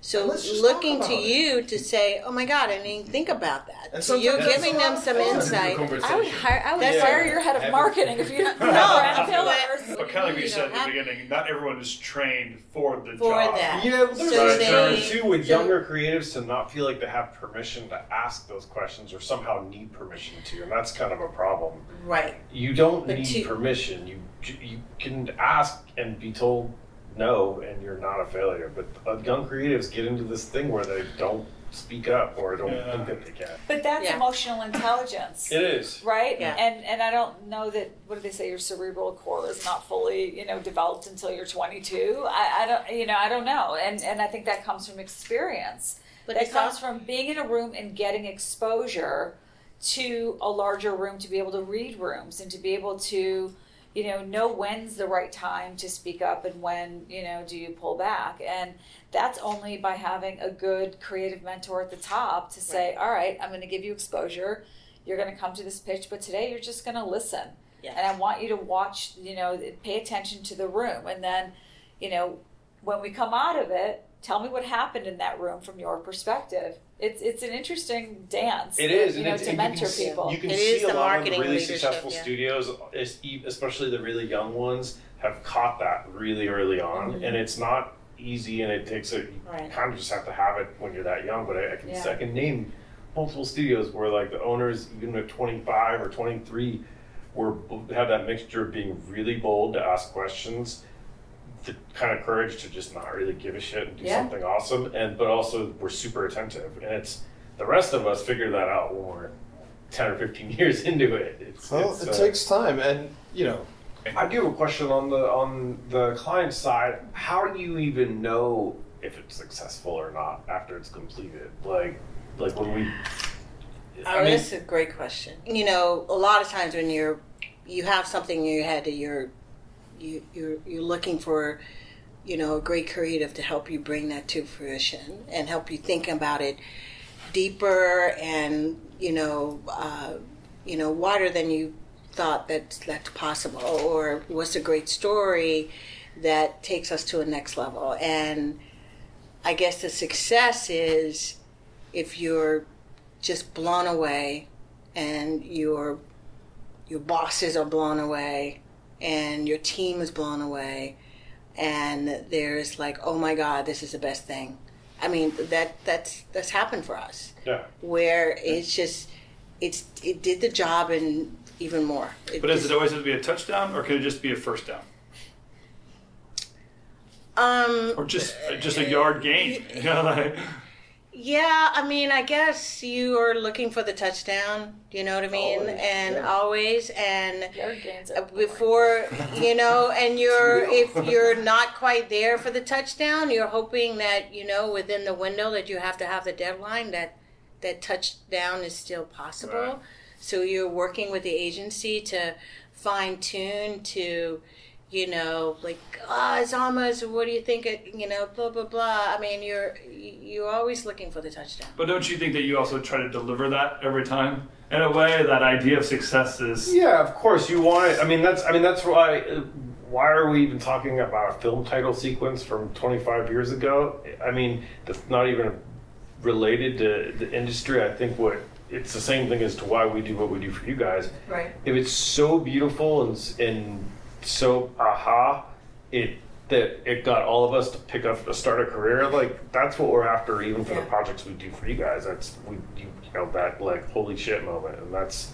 Speaker 8: so looking to
Speaker 5: about it.
Speaker 8: you to say, oh my God, I didn't even think about that.
Speaker 5: And
Speaker 8: so you're giving them some insight.
Speaker 7: I would hire. I would
Speaker 8: That's
Speaker 7: fire
Speaker 8: right.
Speaker 7: your head of marketing if you didn't know
Speaker 8: No,
Speaker 7: brand
Speaker 8: but-
Speaker 7: pillars.
Speaker 9: But kind of like we
Speaker 8: You
Speaker 9: said
Speaker 8: know,
Speaker 9: at
Speaker 8: have-
Speaker 9: the beginning, not everyone is trained for the
Speaker 8: For
Speaker 9: job.
Speaker 8: that.
Speaker 6: Yeah, well, there's
Speaker 8: So
Speaker 6: a concern
Speaker 8: they-
Speaker 6: too with
Speaker 8: so-
Speaker 6: younger creatives to not feel like they have permission to ask those questions or somehow need permission to, and that's kind of a problem.
Speaker 8: Right.
Speaker 6: You don't
Speaker 8: But
Speaker 6: need
Speaker 8: to-
Speaker 6: permission. You you can ask and be told no, and you're not a failure. But uh, young creatives get into this thing where they don't speak up or don't
Speaker 9: Yeah.
Speaker 6: think that they can.
Speaker 7: But that's
Speaker 8: Yeah.
Speaker 7: emotional intelligence.
Speaker 6: It is.
Speaker 7: right?
Speaker 8: Yeah.
Speaker 7: And and I don't know that what do they say your cerebral core is not fully you know developed until you're 22. I, I don't you know I don't know, and and I think that comes from experience.
Speaker 8: But
Speaker 7: that comes
Speaker 8: al-
Speaker 7: from being in a room and getting exposure to a larger room to be able to read rooms and to be able to you know know when's the right time to speak up and when you know do you pull back. And that's only by having a good creative mentor at the top to say all right i'm going to give you exposure. You're going to come to this pitch but today you're just going to listen.
Speaker 8: Yes.
Speaker 7: and i want you to watch you know pay attention to the room. And then you know when we come out of it tell me what happened in that room from your perspective it's it's an interesting dance
Speaker 6: It is,
Speaker 7: you
Speaker 6: and
Speaker 7: know
Speaker 6: it's,
Speaker 7: to
Speaker 6: and you
Speaker 7: mentor
Speaker 6: can see-
Speaker 7: people
Speaker 6: You can
Speaker 8: It
Speaker 6: see
Speaker 8: is
Speaker 6: a
Speaker 8: the
Speaker 6: lot of the
Speaker 8: marketing
Speaker 6: really
Speaker 8: leadership,
Speaker 6: successful
Speaker 8: yeah.
Speaker 6: studios, es- e- especially the really young ones, have caught that really early on, and it's not easy, and it takes a. You
Speaker 7: Mm-hmm. Right.
Speaker 6: kind of just have to have it when you're that young. But I, I can
Speaker 7: Yeah.
Speaker 6: I can name multiple studios where like the owners, even at 25 or 23, were have that mixture of being really bold to ask questions. The kind of courage to just not really give a shit and do
Speaker 7: Yeah.
Speaker 6: something awesome, and but also we're super attentive, and it's the rest of us figure that out when we're 10 or 15 years into it. It's,
Speaker 1: Well,
Speaker 6: it's,
Speaker 1: it
Speaker 6: uh,
Speaker 1: takes time, and you know,
Speaker 6: I do have a question on the on the client side. How do you even know if it's successful or not after it's completed? Like, like when we.
Speaker 8: Oh, that's a great question. You know, a lot of times when you're you have something in your head that you're you you're you're looking for, you know, a great creative to help you bring that to fruition and help you think about it deeper and you know uh, you know wider than you thought that that's possible or what's a great story that takes us to a next level. And I guess the success is if you're just blown away and your your bosses are blown away and your team is blown away and there's like oh my god this is the best thing i mean that that's that's happened for us
Speaker 6: Yeah.
Speaker 8: where it's just it's it did the job and even more
Speaker 9: But does
Speaker 8: just-
Speaker 9: it always have to be a touchdown, or can it just be a first down,
Speaker 8: um
Speaker 9: or just just a yard gain? You know, like,
Speaker 8: Yeah, I mean, I guess you are looking for the touchdown. You know what I mean?
Speaker 1: Always,
Speaker 8: and
Speaker 1: yeah.
Speaker 8: always, and
Speaker 7: Yard gains are boring.
Speaker 8: before you know, and you're if you're not quite there for the touchdown, you're hoping that you know within the window that you have to have the deadline that that touchdown is still possible.
Speaker 9: Right.
Speaker 8: So you're working with the agency to fine tune to you know, like, ah, it's almost, what do you think, it, you know, blah, blah, blah. I mean, you're, you're always looking for the touchdown.
Speaker 9: but don't you think that you also try to deliver that every time? In a way, that idea of success is
Speaker 6: Yeah, of course you want it. I mean, that's I mean that's why. uh, Why are we even talking about a film title sequence from 25 years ago? I mean, that's not even related to the industry. I think what it's the same thing as to why we do what we do for you guys.
Speaker 8: Right.
Speaker 6: If it's so beautiful and and so aha, it that it got all of us to pick up to start a career. Like that's what we're after, even for the projects we do for you guys. That's we you, know that like holy shit moment, and that's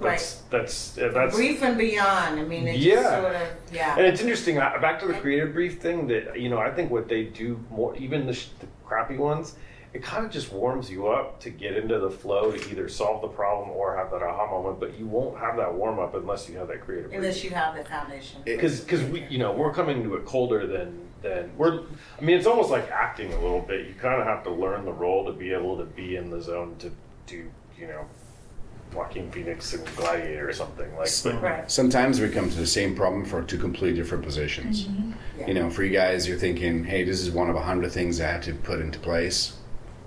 Speaker 6: That's that's yeah, that's
Speaker 8: Brief and beyond. I mean, it
Speaker 6: Yeah.
Speaker 8: sort of yeah.
Speaker 6: And it's interesting. uh, Back to the creative brief thing. That you know, I think what they do more, even the, sh- the crappy ones, it kind of just warms you up to get into the flow to either solve the problem or have that aha moment. But you won't have that warm up unless you have that creative. brief.
Speaker 8: Unless you have the foundation.
Speaker 6: because because we you know we're coming to it colder than than we're I mean it's almost like acting a little bit you kind of have to learn the role to be able to be in the zone to do you know Joaquin Phoenix and Gladiator or something like but
Speaker 8: Right.
Speaker 4: Sometimes we come to the same problem for two completely different positions. Mm-hmm. You know, for you guys, you're thinking, hey, this is one of a hundred things I have to put into place.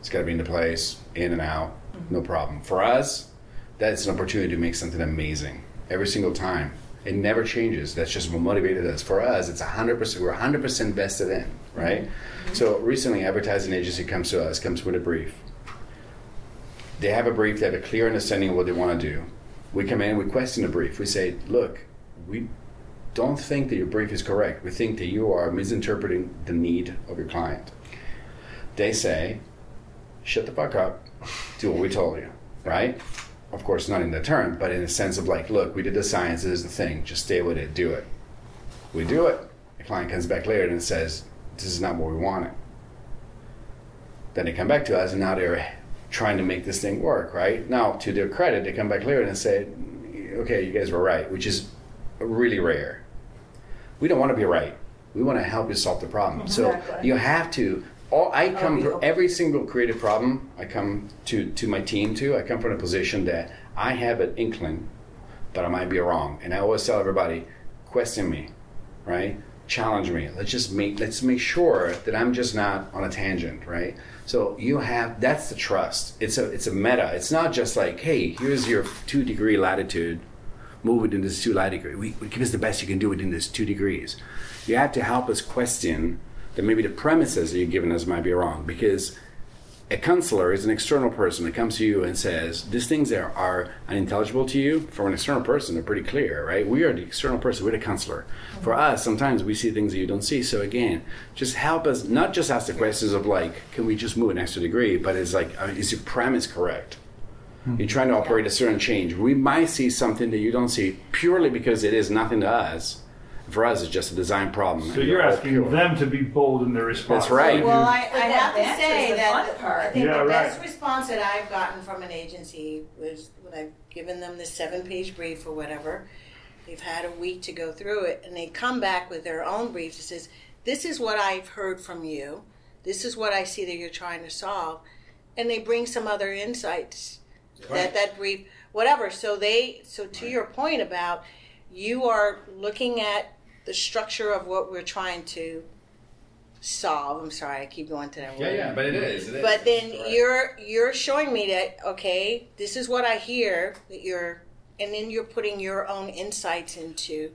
Speaker 4: It's got to be into place, in and out, no mm-hmm. problem. For us, that's an opportunity to make something amazing every single time. It never changes. That's just what motivated us. For us, it's 100%, we're 100% vested in, right? Mm-hmm. So recently, advertising agency comes to us, comes with a brief. They have a brief, they have a clear understanding of what they want to do. We come in, we question the brief. We say, look, we don't think that your brief is correct. We think that you are misinterpreting the need of your client. They say, shut the fuck up, do what we told you, right? Of course, not in the term, but in the sense of like, look, we did the science, this is the thing, just stay with it, do it. We do it. The client comes back later and says, this is not what we wanted. Then they come back to us and now they're trying to make this thing work, right? Now, to their credit, they come back later and say, okay, you guys were right, which is really rare. We don't want to be right. We want to help you solve the problem. So
Speaker 7: Exactly.
Speaker 6: Oh,
Speaker 4: you have to. All I come for every single creative problem. I come to to my team too. I come from a position that I have an inkling, that I might be wrong. And I always tell everybody, question me, right? Challenge me. Let's just make let's make sure that I'm just not on a tangent, right? So you have that's the trust. It's a it's a meta. It's not just like, hey, here's your two degree latitude move within this two latitude. We, we give us the best you can do within this two degrees. You have to help us question that maybe the premises that you're giving us might be wrong because a counselor is an external person that comes to you and says these things are, are unintelligible to you. For an external person they're pretty clear right? We are the external person we're the counselor. For us sometimes we see things that you don't see. So again just help us not just ask the questions of like can we just move an extra degree? But it's like is your premise correct? Hmm. You're trying to operate a certain change. We might see something that you don't see purely because it is nothing to us. For us, it's just a design problem.
Speaker 9: So you're asking
Speaker 4: pure.
Speaker 9: them to be bold in their response.
Speaker 4: That's right.
Speaker 8: Well, I, I have to say
Speaker 7: the
Speaker 8: that
Speaker 7: fun part.
Speaker 8: I think
Speaker 9: Yeah,
Speaker 8: the
Speaker 9: right.
Speaker 8: best response that I've gotten from an agency was when I've given them the seven-page brief or whatever. They've had a week to go through it, and they come back with their own brief that says, "This is what I've heard from you. This is what I see that you're trying to solve," and they bring some other insights that that brief, whatever. So they, so to your point about you are looking at the structure of what we're trying to solve. I'm sorry, I keep going to that
Speaker 4: Yeah,
Speaker 8: word.
Speaker 4: yeah, but it is. It is.
Speaker 8: But then
Speaker 4: Right.
Speaker 8: you're you're showing me that okay, this is what I hear that you're, and then you're putting your own insights into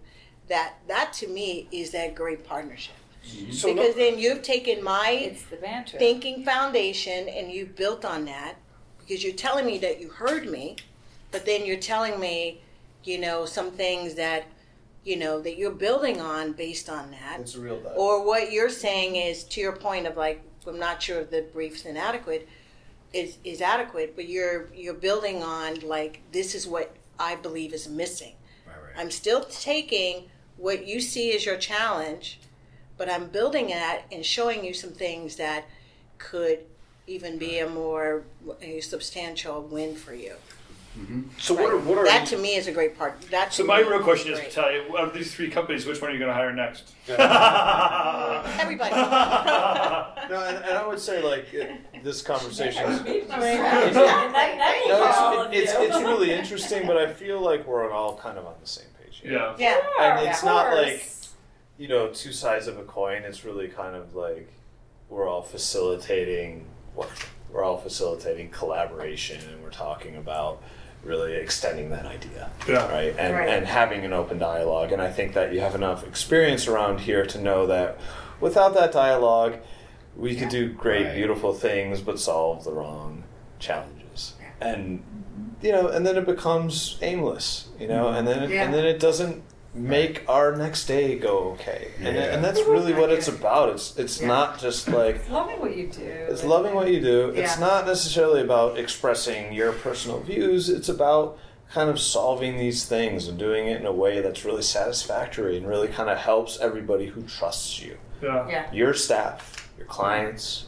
Speaker 8: that. That to me is that great partnership mm-hmm.
Speaker 1: So
Speaker 8: because then you've taken my
Speaker 7: It's the banter.
Speaker 8: thinking foundation and you built on that because you're telling me that you heard me, but then you're telling me, you know, some things that, you know, that you're building on based on that.
Speaker 1: it's a real dive.
Speaker 8: Or what you're saying is to your point of like, I'm not sure if the brief's inadequate, is is adequate, but you're you're building on like this is what I believe is missing.
Speaker 4: Right, right.
Speaker 8: I'm still taking what you see as your challenge, but I'm building that and showing you some things that could even be a more a substantial win for you. Mm-hmm.
Speaker 1: so what are, what are
Speaker 8: that to me is a great part. That
Speaker 9: So my real question is,
Speaker 8: great.
Speaker 9: Natalia, of these three companies, which one are you going to hire next?
Speaker 8: everybody.
Speaker 1: No, and, and I would say like it- this conversation is
Speaker 7: No,
Speaker 1: no, it's, it's, it's really interesting, but I feel like we're all kind of on the same page. Here.
Speaker 9: yeah.
Speaker 8: yeah.
Speaker 1: and it's not like you know two sides of a coin. It's really kind of like we're all facilitating. We're all facilitating collaboration, and we're talking about really extending that idea,
Speaker 9: Yeah.
Speaker 1: right? And
Speaker 8: Right.
Speaker 1: and having an open dialogue. And I think that you have enough experience around here to know that without that dialogue, we could do great,
Speaker 4: Right.
Speaker 1: beautiful things, but solve the wrong challenges. And you know, and then it becomes aimless, you know, mm-hmm. and then it,
Speaker 8: Yeah.
Speaker 1: and then it doesn't make our next day go okay. And
Speaker 4: Yeah.
Speaker 1: and that's really what it's about. It's it's
Speaker 8: Yeah.
Speaker 1: not just like
Speaker 7: loving what you do.
Speaker 1: it's loving what you do. It's not necessarily about expressing your personal views. It's about kind of solving these things and doing it in a way that's really satisfactory and really kind of helps everybody who trusts you
Speaker 9: Yeah.
Speaker 7: Yeah.
Speaker 1: your staff, your clients,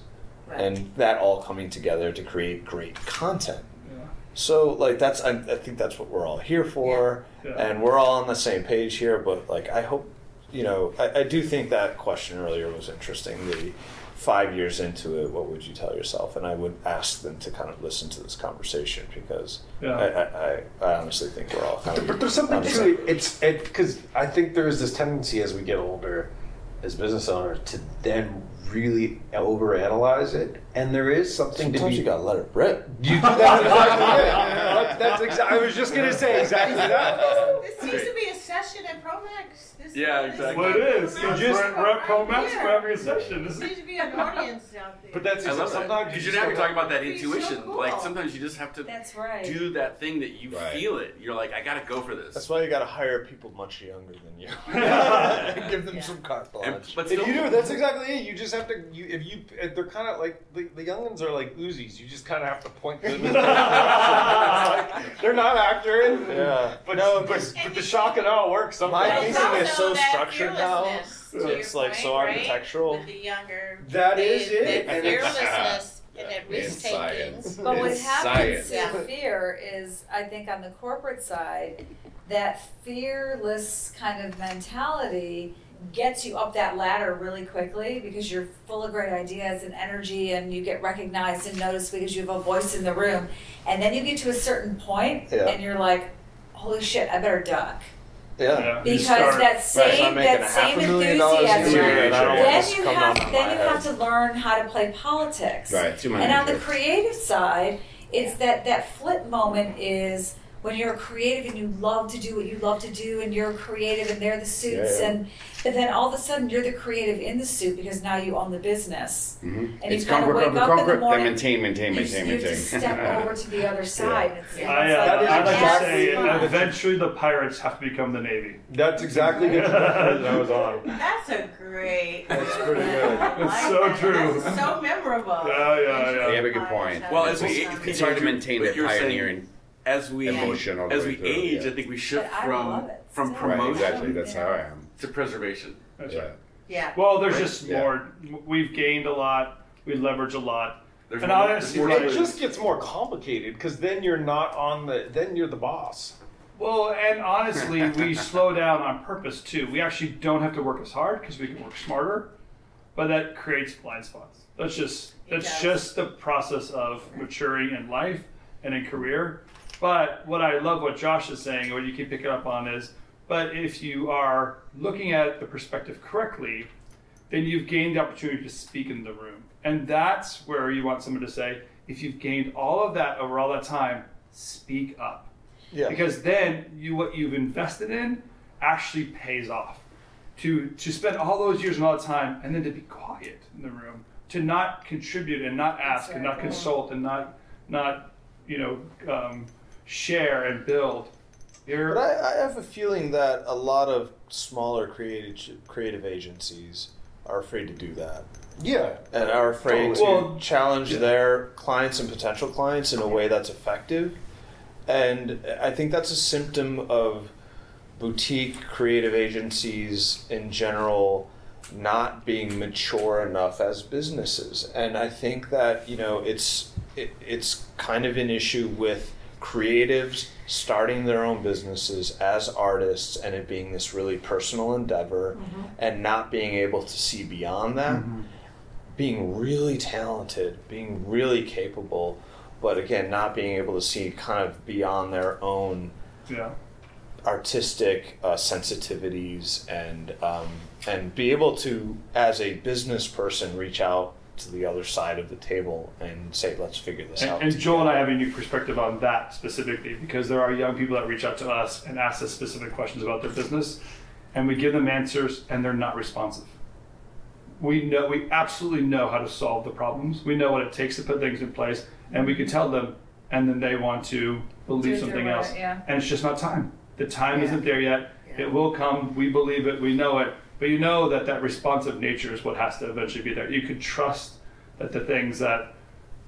Speaker 7: Right.
Speaker 1: and that all coming together to create great content.
Speaker 9: Yeah.
Speaker 1: So, like, that's I, I think that's what we're all here for,
Speaker 9: Yeah.
Speaker 1: and we're all on the same page here. But like, I hope, you know, I, I do think that question earlier was interesting. The five years into it, what would you tell yourself? And I would ask them to kind of listen to this conversation because
Speaker 9: Yeah.
Speaker 1: I, I, I, I honestly think we're all kind of.
Speaker 6: But there's something to it. It's it because I think there is this tendency as we get older, as business owners, to then really overanalyze it, and there is something to
Speaker 1: Sometimes
Speaker 6: be.
Speaker 1: you gotta let it rip.
Speaker 6: You- that's exactly it. That's, that's exa- I was just gonna say exactly that.
Speaker 8: This seems to be a session at Promax. This,
Speaker 2: Yeah,
Speaker 8: this
Speaker 2: exactly.
Speaker 9: Well, it is.
Speaker 8: Promax
Speaker 9: We're,
Speaker 6: just-
Speaker 9: we're at Promax.
Speaker 8: Yeah.
Speaker 9: We're a session. This
Speaker 8: There
Speaker 9: is,
Speaker 8: seems to be an audience out there.
Speaker 6: But that's
Speaker 2: I love
Speaker 6: sometimes
Speaker 2: Because
Speaker 6: you
Speaker 2: you're now
Speaker 6: just
Speaker 2: talking about that
Speaker 8: It'd so
Speaker 2: intuition.
Speaker 8: cool.
Speaker 2: Like sometimes you just have to
Speaker 7: That's right.
Speaker 2: do that thing that you
Speaker 4: Right.
Speaker 2: feel it. You're like, I gotta go for this.
Speaker 1: That's why you gotta hire people much younger than you. Give them
Speaker 8: Yeah.
Speaker 1: some carte blanche.
Speaker 2: but
Speaker 6: If you do, that's exactly it. You just have to. You, if you, if they're kind of like the, the youngins are like Uzis. You just kind of have to point them. in. Like, they're not accurate.
Speaker 1: Yeah.
Speaker 6: But
Speaker 1: No,
Speaker 6: but, but the shock and awe works
Speaker 1: My
Speaker 6: sometimes.
Speaker 8: There's
Speaker 1: pacing is so structured now.
Speaker 8: fearlessness,
Speaker 1: It's like so
Speaker 8: point, right?
Speaker 1: architectural.
Speaker 8: With the younger,
Speaker 6: That
Speaker 8: they-
Speaker 6: is it.
Speaker 8: The
Speaker 6: And it's-
Speaker 8: fearlessness and that
Speaker 4: It's
Speaker 8: risk taking.
Speaker 4: science.
Speaker 7: But what
Speaker 4: It's
Speaker 7: happens
Speaker 4: science.
Speaker 7: in fear is, I think, on the corporate side, that fearless kind of mentality gets you up that ladder really quickly because you're full of great ideas and energy and you get recognized and noticed because you have a voice in the room. And then you get to a certain point
Speaker 1: Yeah.
Speaker 7: and you're like, holy shit, I better duck.
Speaker 1: Yeah.
Speaker 9: yeah,
Speaker 7: Because
Speaker 9: start-
Speaker 7: that
Speaker 1: Right, so I'm
Speaker 7: same,
Speaker 1: making
Speaker 7: that same
Speaker 1: a million dollars a
Speaker 7: enthusiasm,
Speaker 1: year, and I don't want
Speaker 7: then you have, then you
Speaker 1: head.
Speaker 7: have to learn how to play politics.
Speaker 4: Right,
Speaker 7: And on the creative side, it's that that flip moment is when you're creative and you love to do what you love to do, and you're creative and they're the suits,
Speaker 1: Yeah, yeah.
Speaker 7: and but then all of a sudden you're the creative in the suit because now you own the business,
Speaker 4: Mhm.
Speaker 7: and
Speaker 4: It's
Speaker 7: you kind of
Speaker 4: conquer,
Speaker 7: wake
Speaker 4: conquer,
Speaker 7: up in the morning.
Speaker 4: then maintain, maintain,
Speaker 7: you,
Speaker 4: maintain,
Speaker 7: you
Speaker 4: maintain.
Speaker 7: just step over to the other side. It's, and
Speaker 9: I,
Speaker 7: it's
Speaker 9: uh,
Speaker 7: like,
Speaker 6: That is
Speaker 9: I like to say,
Speaker 6: what-
Speaker 9: eventually the pirates have to become the navy.
Speaker 6: That's exactly the conclusion I was on.
Speaker 8: That's a great.
Speaker 1: That's pretty good.
Speaker 8: I
Speaker 9: It's so
Speaker 8: that.
Speaker 9: true.
Speaker 8: That's so memorable.
Speaker 9: Yeah, yeah, yeah.
Speaker 4: You have a good point.
Speaker 2: well, as we
Speaker 8: It's
Speaker 4: It's hard to maintain
Speaker 2: but
Speaker 4: that
Speaker 2: you're saying
Speaker 4: pioneering
Speaker 2: as we
Speaker 4: emotion all the
Speaker 2: as
Speaker 4: way
Speaker 2: we
Speaker 4: through,
Speaker 2: age,
Speaker 4: yeah.
Speaker 2: I think we shift
Speaker 7: But I
Speaker 2: from
Speaker 7: love it
Speaker 2: from
Speaker 7: still.
Speaker 4: Right,
Speaker 2: promotion
Speaker 4: exactly. That's
Speaker 7: Yeah.
Speaker 4: how I am.
Speaker 2: to preservation.
Speaker 9: That's
Speaker 4: Yeah.
Speaker 9: right.
Speaker 8: Yeah.
Speaker 9: Well, there's just
Speaker 4: Yeah.
Speaker 9: more. We've gained a lot. We leverage a lot.
Speaker 2: There's
Speaker 9: And
Speaker 2: more,
Speaker 9: honestly,
Speaker 2: more
Speaker 6: It just gets more complicated because then you're not on the. Then you're the boss.
Speaker 9: Well, and honestly, we slow down on purpose too. We actually don't have to work as hard because we can work smarter, but that creates blind spots. That's just that's just the process of maturing in life and in career. But what I love what Josh is saying, what you can pick it up on is, but if you are looking at the perspective correctly, then you've gained the opportunity to speak in the room, and that's where you want someone to say, if you've gained all of that over all that time, speak up
Speaker 1: Yeah.
Speaker 9: because then you what you've invested in actually pays off to to spend all those years and all that time and then to be quiet in the room to not contribute and not ask and not
Speaker 7: Exactly.
Speaker 9: consult and not not you know um, share and build you're
Speaker 1: But I, I have a feeling that a lot of smaller creative creative agencies are afraid to do that
Speaker 6: Yeah.
Speaker 1: and are afraid
Speaker 9: Well,
Speaker 1: to challenge
Speaker 9: yeah.
Speaker 1: their clients and potential clients in a way that's effective. And I think that's a symptom of boutique creative agencies in general not being mature enough as businesses. And I think that, you know, it's it, it's kind of an issue with creatives starting their own businesses as artists and it being this really personal endeavor and not being able to see beyond that. Being really talented, being really capable, but again, not being able to see kind of beyond their own
Speaker 9: yeah.
Speaker 1: artistic uh, sensitivities and um, and be able to, as a business person, reach out to the other side of the table and say, "Let's figure this out."
Speaker 9: and, and Joel and I have a new perspective on that specifically because there are young people that reach out to us and ask us specific questions about their business, and we give them answers and they're not responsive. We know we absolutely know how to solve the problems. We know what it takes to put things in place, and we can tell them, and then they want to
Speaker 7: Do
Speaker 9: believe
Speaker 7: it
Speaker 9: something
Speaker 7: their way,
Speaker 9: else,
Speaker 7: yeah.
Speaker 9: and it's just not time. The time
Speaker 7: Yeah.
Speaker 9: isn't there yet.
Speaker 7: Yeah.
Speaker 9: It will come. We believe it. We know it. But you know that that responsive nature is what has to eventually be there. You can trust that the things that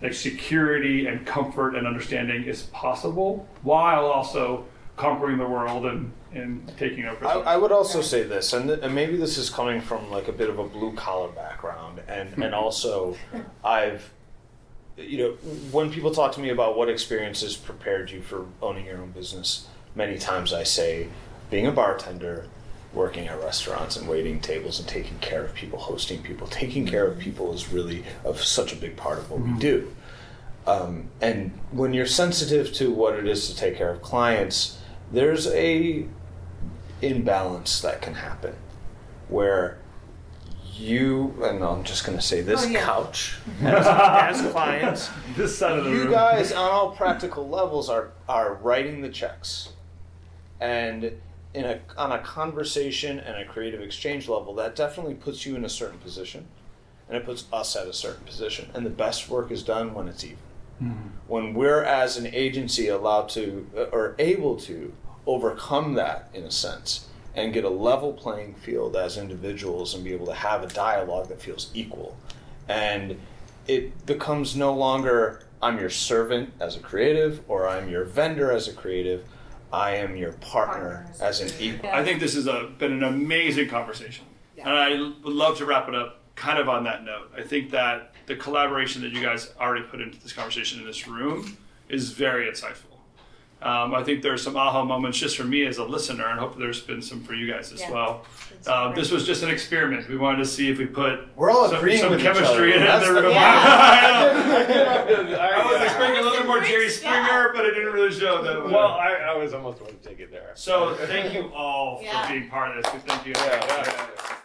Speaker 9: like security and comfort and understanding is possible while also conquering the world and, and taking over.
Speaker 1: I, I would also say this, and, th- and maybe this is coming from like a bit of a blue collar background, and and also I've, you know, when people talk to me about what experiences prepared you for owning your own business, many times I say, being a bartender, working at restaurants and waiting tables and taking care of people, hosting people, taking care of people is really of such a big part of what we do. Um, and when you're sensitive to what it is to take care of clients, there's a imbalance that can happen where you and I'm just going to say this
Speaker 8: Oh, yeah.
Speaker 1: couch as, as clients,
Speaker 9: this side of the
Speaker 1: you
Speaker 9: room.
Speaker 1: guys on all practical levels are are writing the checks, and in a on a conversation and a creative exchange level, that definitely puts you in a certain position, and it puts us at a certain position. And the best work is done when it's even. When we're as an agency allowed to uh, or able to overcome that in a sense and get a level playing field as individuals and be able to have a dialogue that feels equal and it becomes no longer I'm your servant as a creative or I'm your vendor as a creative. I am your partner as an equal.
Speaker 9: I think this has been an amazing conversation. And I would love to wrap it up kind of on that note. I think that the collaboration that you guys already put into this conversation in this room is very insightful. Um, I think there's some aha moments just for me as a listener, and hopefully there's been some for you guys as
Speaker 8: Yeah.
Speaker 9: well. Um, this was just an experiment. We wanted to see if we put
Speaker 1: We're all
Speaker 9: some,
Speaker 1: agreeing
Speaker 9: some
Speaker 1: with
Speaker 9: chemistry
Speaker 1: other.
Speaker 9: in
Speaker 1: That's
Speaker 9: the
Speaker 1: the-
Speaker 9: room.
Speaker 6: I,
Speaker 9: I was expecting a little bit more Jerry. Springer, but it didn't really show that.
Speaker 6: well, I, I was almost going to take it there.
Speaker 9: So thank you all for being part of this. Thank you.
Speaker 6: Yeah, yeah, yeah.